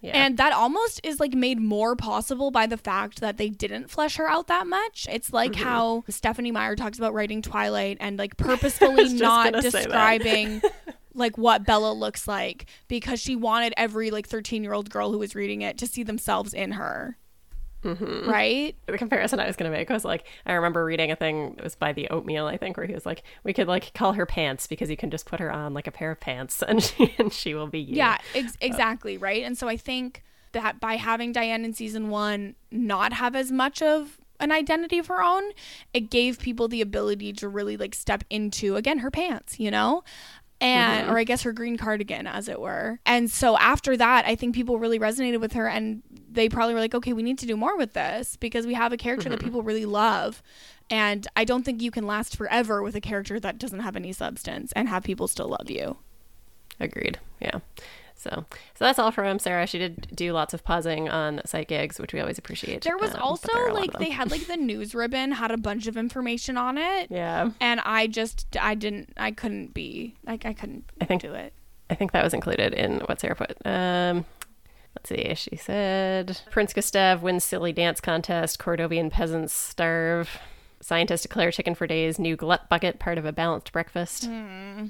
Yeah. And that almost is like made more possible by the fact that they didn't flesh her out that much. It's like Mm-hmm. how Stephenie Meyer talks about writing Twilight and like <laughs> purposefully not gonna say that. describing <laughs> like what Bella looks like because she wanted every like 13 year old girl who was reading it to see themselves in her. Mm-hmm. Right? the comparison I was going to make was like, I remember reading a thing, it was by the Oatmeal, I think, where he was like, we could like call her pants because you can just put her on like a pair of pants <laughs> and she, and she will be you. Yeah, ex- exactly, right? And so I think that by having Diane in season 1 not have as much of an identity of her own, it gave people the ability to really like step into again her pants, you know? Mm-hmm. And or I guess her green cardigan as it were. And so after that, I think people really resonated with her and they probably were like, "Okay, we need to do more with this because we have a character that mm-hmm. people really love." And I don't think you can last forever with a character that doesn't have any substance and have people still love you. Agreed. Yeah. So, so that's all from Sarah. She did do lots of pausing on site gigs, which we always appreciate. There was um, also there are a lot like they had like the news ribbon had a bunch of information on it, <laughs> Yeah. and I just I didn't I couldn't be like I couldn't I think- do it. I think that was included in what Sarah put. Um, let's see. She said Prince Gustav wins silly dance contest. Cordovian peasants starve. Scientists declare chicken for days. New glut bucket part of a balanced breakfast. Hmm.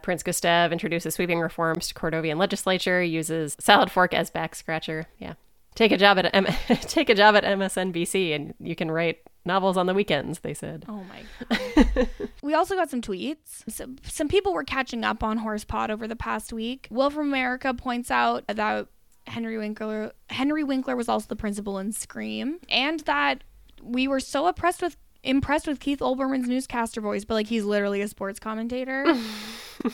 Prince Gustav introduces sweeping reforms to Cordovian legislature. Uses salad fork as back scratcher. Yeah. Take a job at M- <laughs> take a job at MSNBC and you can write novels on the weekends. They said. Oh my <laughs> god. we also got some tweets. Some, some people were catching up on Horse Pod over the past week. Will from America points out that Henry Winkler Henry Winkler was also the principal in Scream, and that we were so oppressed with impressed with Keith Olbermann's newscaster voice, but like he's literally a sports commentator. <laughs>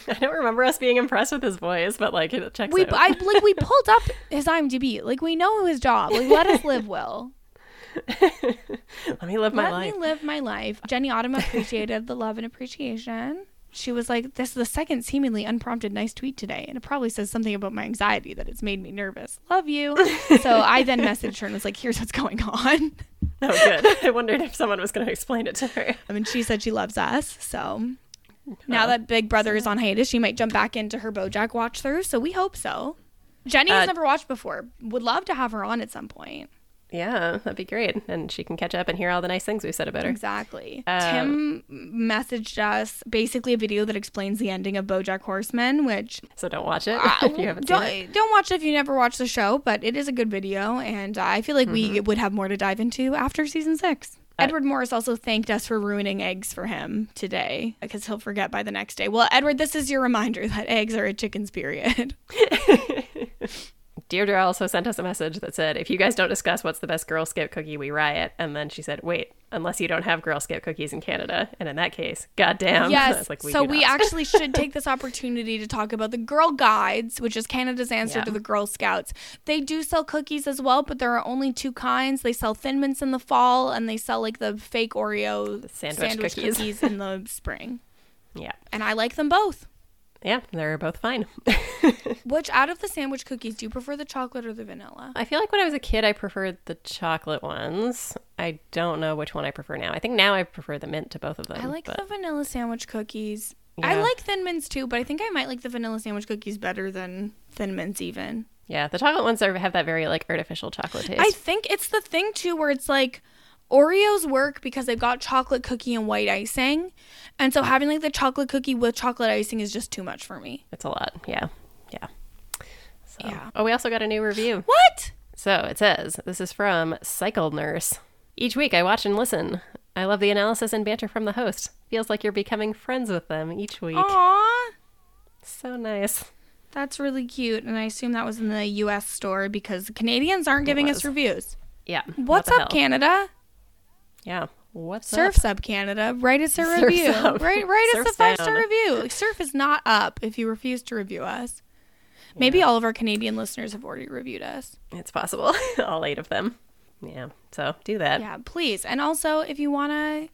I don't remember us being impressed with his voice, but like it checks we out. I like we <laughs> pulled up his IMDb. Like we know his job. Like let us live, Will. <laughs> Let me live my let life. Let me live my life. Jenny Autumn appreciated the love and appreciation. She was like, "This is the second seemingly unprompted nice tweet today, and it probably says something about my anxiety that it's made me nervous. Love you." <laughs> so I then messaged her and was like, "Here's what's going on." <laughs> Oh, good. <laughs> I wondered if someone was going to explain it to her. I mean, she said she loves us, so now that Big Brother is on hiatus, she might jump back into her BoJack watch through. So we hope so. Jenny has Uh, never watched before. Would love to have her on at some point. Yeah, that'd be great. And she can catch up and hear all the nice things we've said about her. Exactly. Um, Tim messaged us basically a video that explains the ending of BoJack Horseman, which So don't watch it uh, <laughs> if you haven't don't, seen it. don't watch it if you never watched the show, but it is a good video, and I feel like Mm-hmm. we would have more to dive into after season six. Uh, Edward Morris also thanked us for ruining eggs for him today because he'll forget by the next day. Well, Edward, this is your reminder that eggs are a chicken's period. <laughs> Deirdre also sent us a message that said, if you guys don't discuss what's the best Girl Scout cookie, we riot. And then she said, wait, unless you don't have Girl Scout cookies in Canada. And in that case, goddamn. Yes. <laughs> like, so we actually should <laughs> take this opportunity to talk about the Girl Guides, which is Canada's answer Yeah. to the Girl Scouts. They do sell cookies as well, but there are only two kinds. They sell Thin Mints in the fall, and they sell like the fake Oreo sandwich cookies. cookies in the spring. <laughs> Yeah. And I like them both. Yeah, they're both fine. <laughs> Which out of the sandwich cookies do you prefer the chocolate or the vanilla? I feel like when I was a kid, I preferred the chocolate ones. I don't know which one I prefer now. I think now I prefer the mint to both of them. I like but the vanilla sandwich cookies. I like Thin Mints too, but I think I might like the vanilla sandwich cookies better than Thin Mints even. yeah, the chocolate ones are, have that very like artificial chocolate taste. I think it's the thing too where it's like Oreos work because they've got chocolate cookie and white icing. And so having like the chocolate cookie with chocolate icing is just too much for me. it's a lot. Yeah, yeah. So. Yeah. Oh, we also got a new review. What? So it says, this is from Cycle Nurse. Each week I watch and listen. I love the analysis and banter from the host. Feels like you're becoming friends with them each week. Aw. So nice. That's really cute. And I assume that was in the US store because Canadians aren't giving us reviews. Yeah. What's the up, hell? Canada? Yeah. What's Surf's up? up, Canada. Write us a Surf's review. up. <laughs> Write, write us a five star review. Like, surf is not up if you refuse to review us. Maybe all of our Canadian listeners have already reviewed us. It's possible. <laughs> All eight of them. Yeah. So do that. Yeah, please. And also, if you want to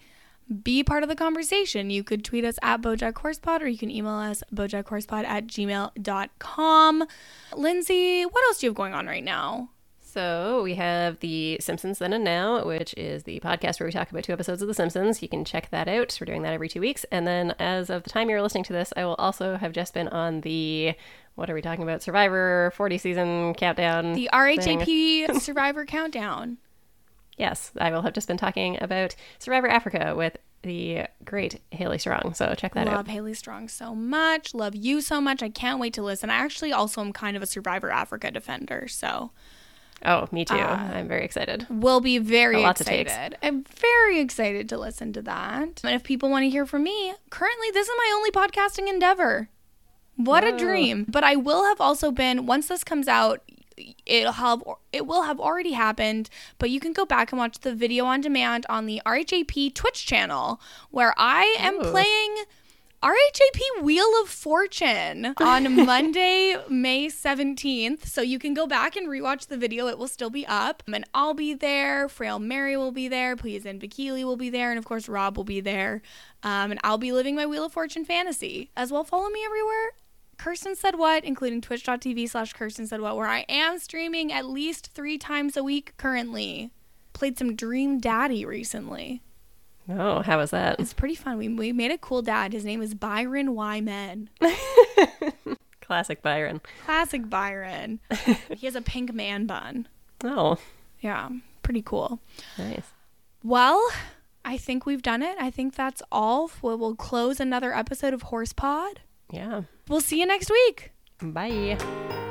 be part of the conversation, you could tweet us at Bojack Horsepod or you can email us bojackhorsepod at gmail.com. Lindsay, what else do you have going on right now? So we have the Simpsons Then and Now, which is the podcast where we talk about two episodes of The Simpsons. You can check that out. We're doing that every two weeks. And then as of the time you're listening to this, I will also have just been on the what are we talking about? Survivor 40 season countdown. The. RHAP <laughs> Survivor Countdown. Yes, I will have just been talking about Survivor Africa with the great Haley Strong. So check that Love out. Love Haley Strong so much. Love you so much. I can't wait to listen. I actually also am kind of a Survivor Africa defender, so Oh, me too. Uh, I'm very excited. we'll be very Lots of takes. excited. I'm very excited to listen to that. And if people want to hear from me, currently this is my only podcasting endeavor. What a dream. But I will have also been once this comes out it'll have it will have already happened but you can go back and watch the video on demand on the RHAP Twitch channel where I am Ooh. playing RHAP Wheel of Fortune on <laughs> Monday, May 17th. So you can go back and rewatch the video. It will still be up. And I'll be there. Frail Mary will be there. Please and Bikili will be there. And of course, Rob will be there. Um, and I'll be living my Wheel of Fortune fantasy. As well, follow me everywhere. Kirsten Said What, including twitch.tv slash Kirsten Said What, where I am streaming at least three times a week currently. Played some Dream Daddy recently. Oh, how was that? It's pretty fun. We, we made a cool dad. His name is Byron Wyman. <laughs> Classic Byron. Classic Byron. <laughs> he has a pink man bun. Oh, Yeah, pretty cool. nice. Well, I think we've done it. I think that's all. We'll, we'll close another episode of Horse Pod. Yeah. We'll see you next week. Bye.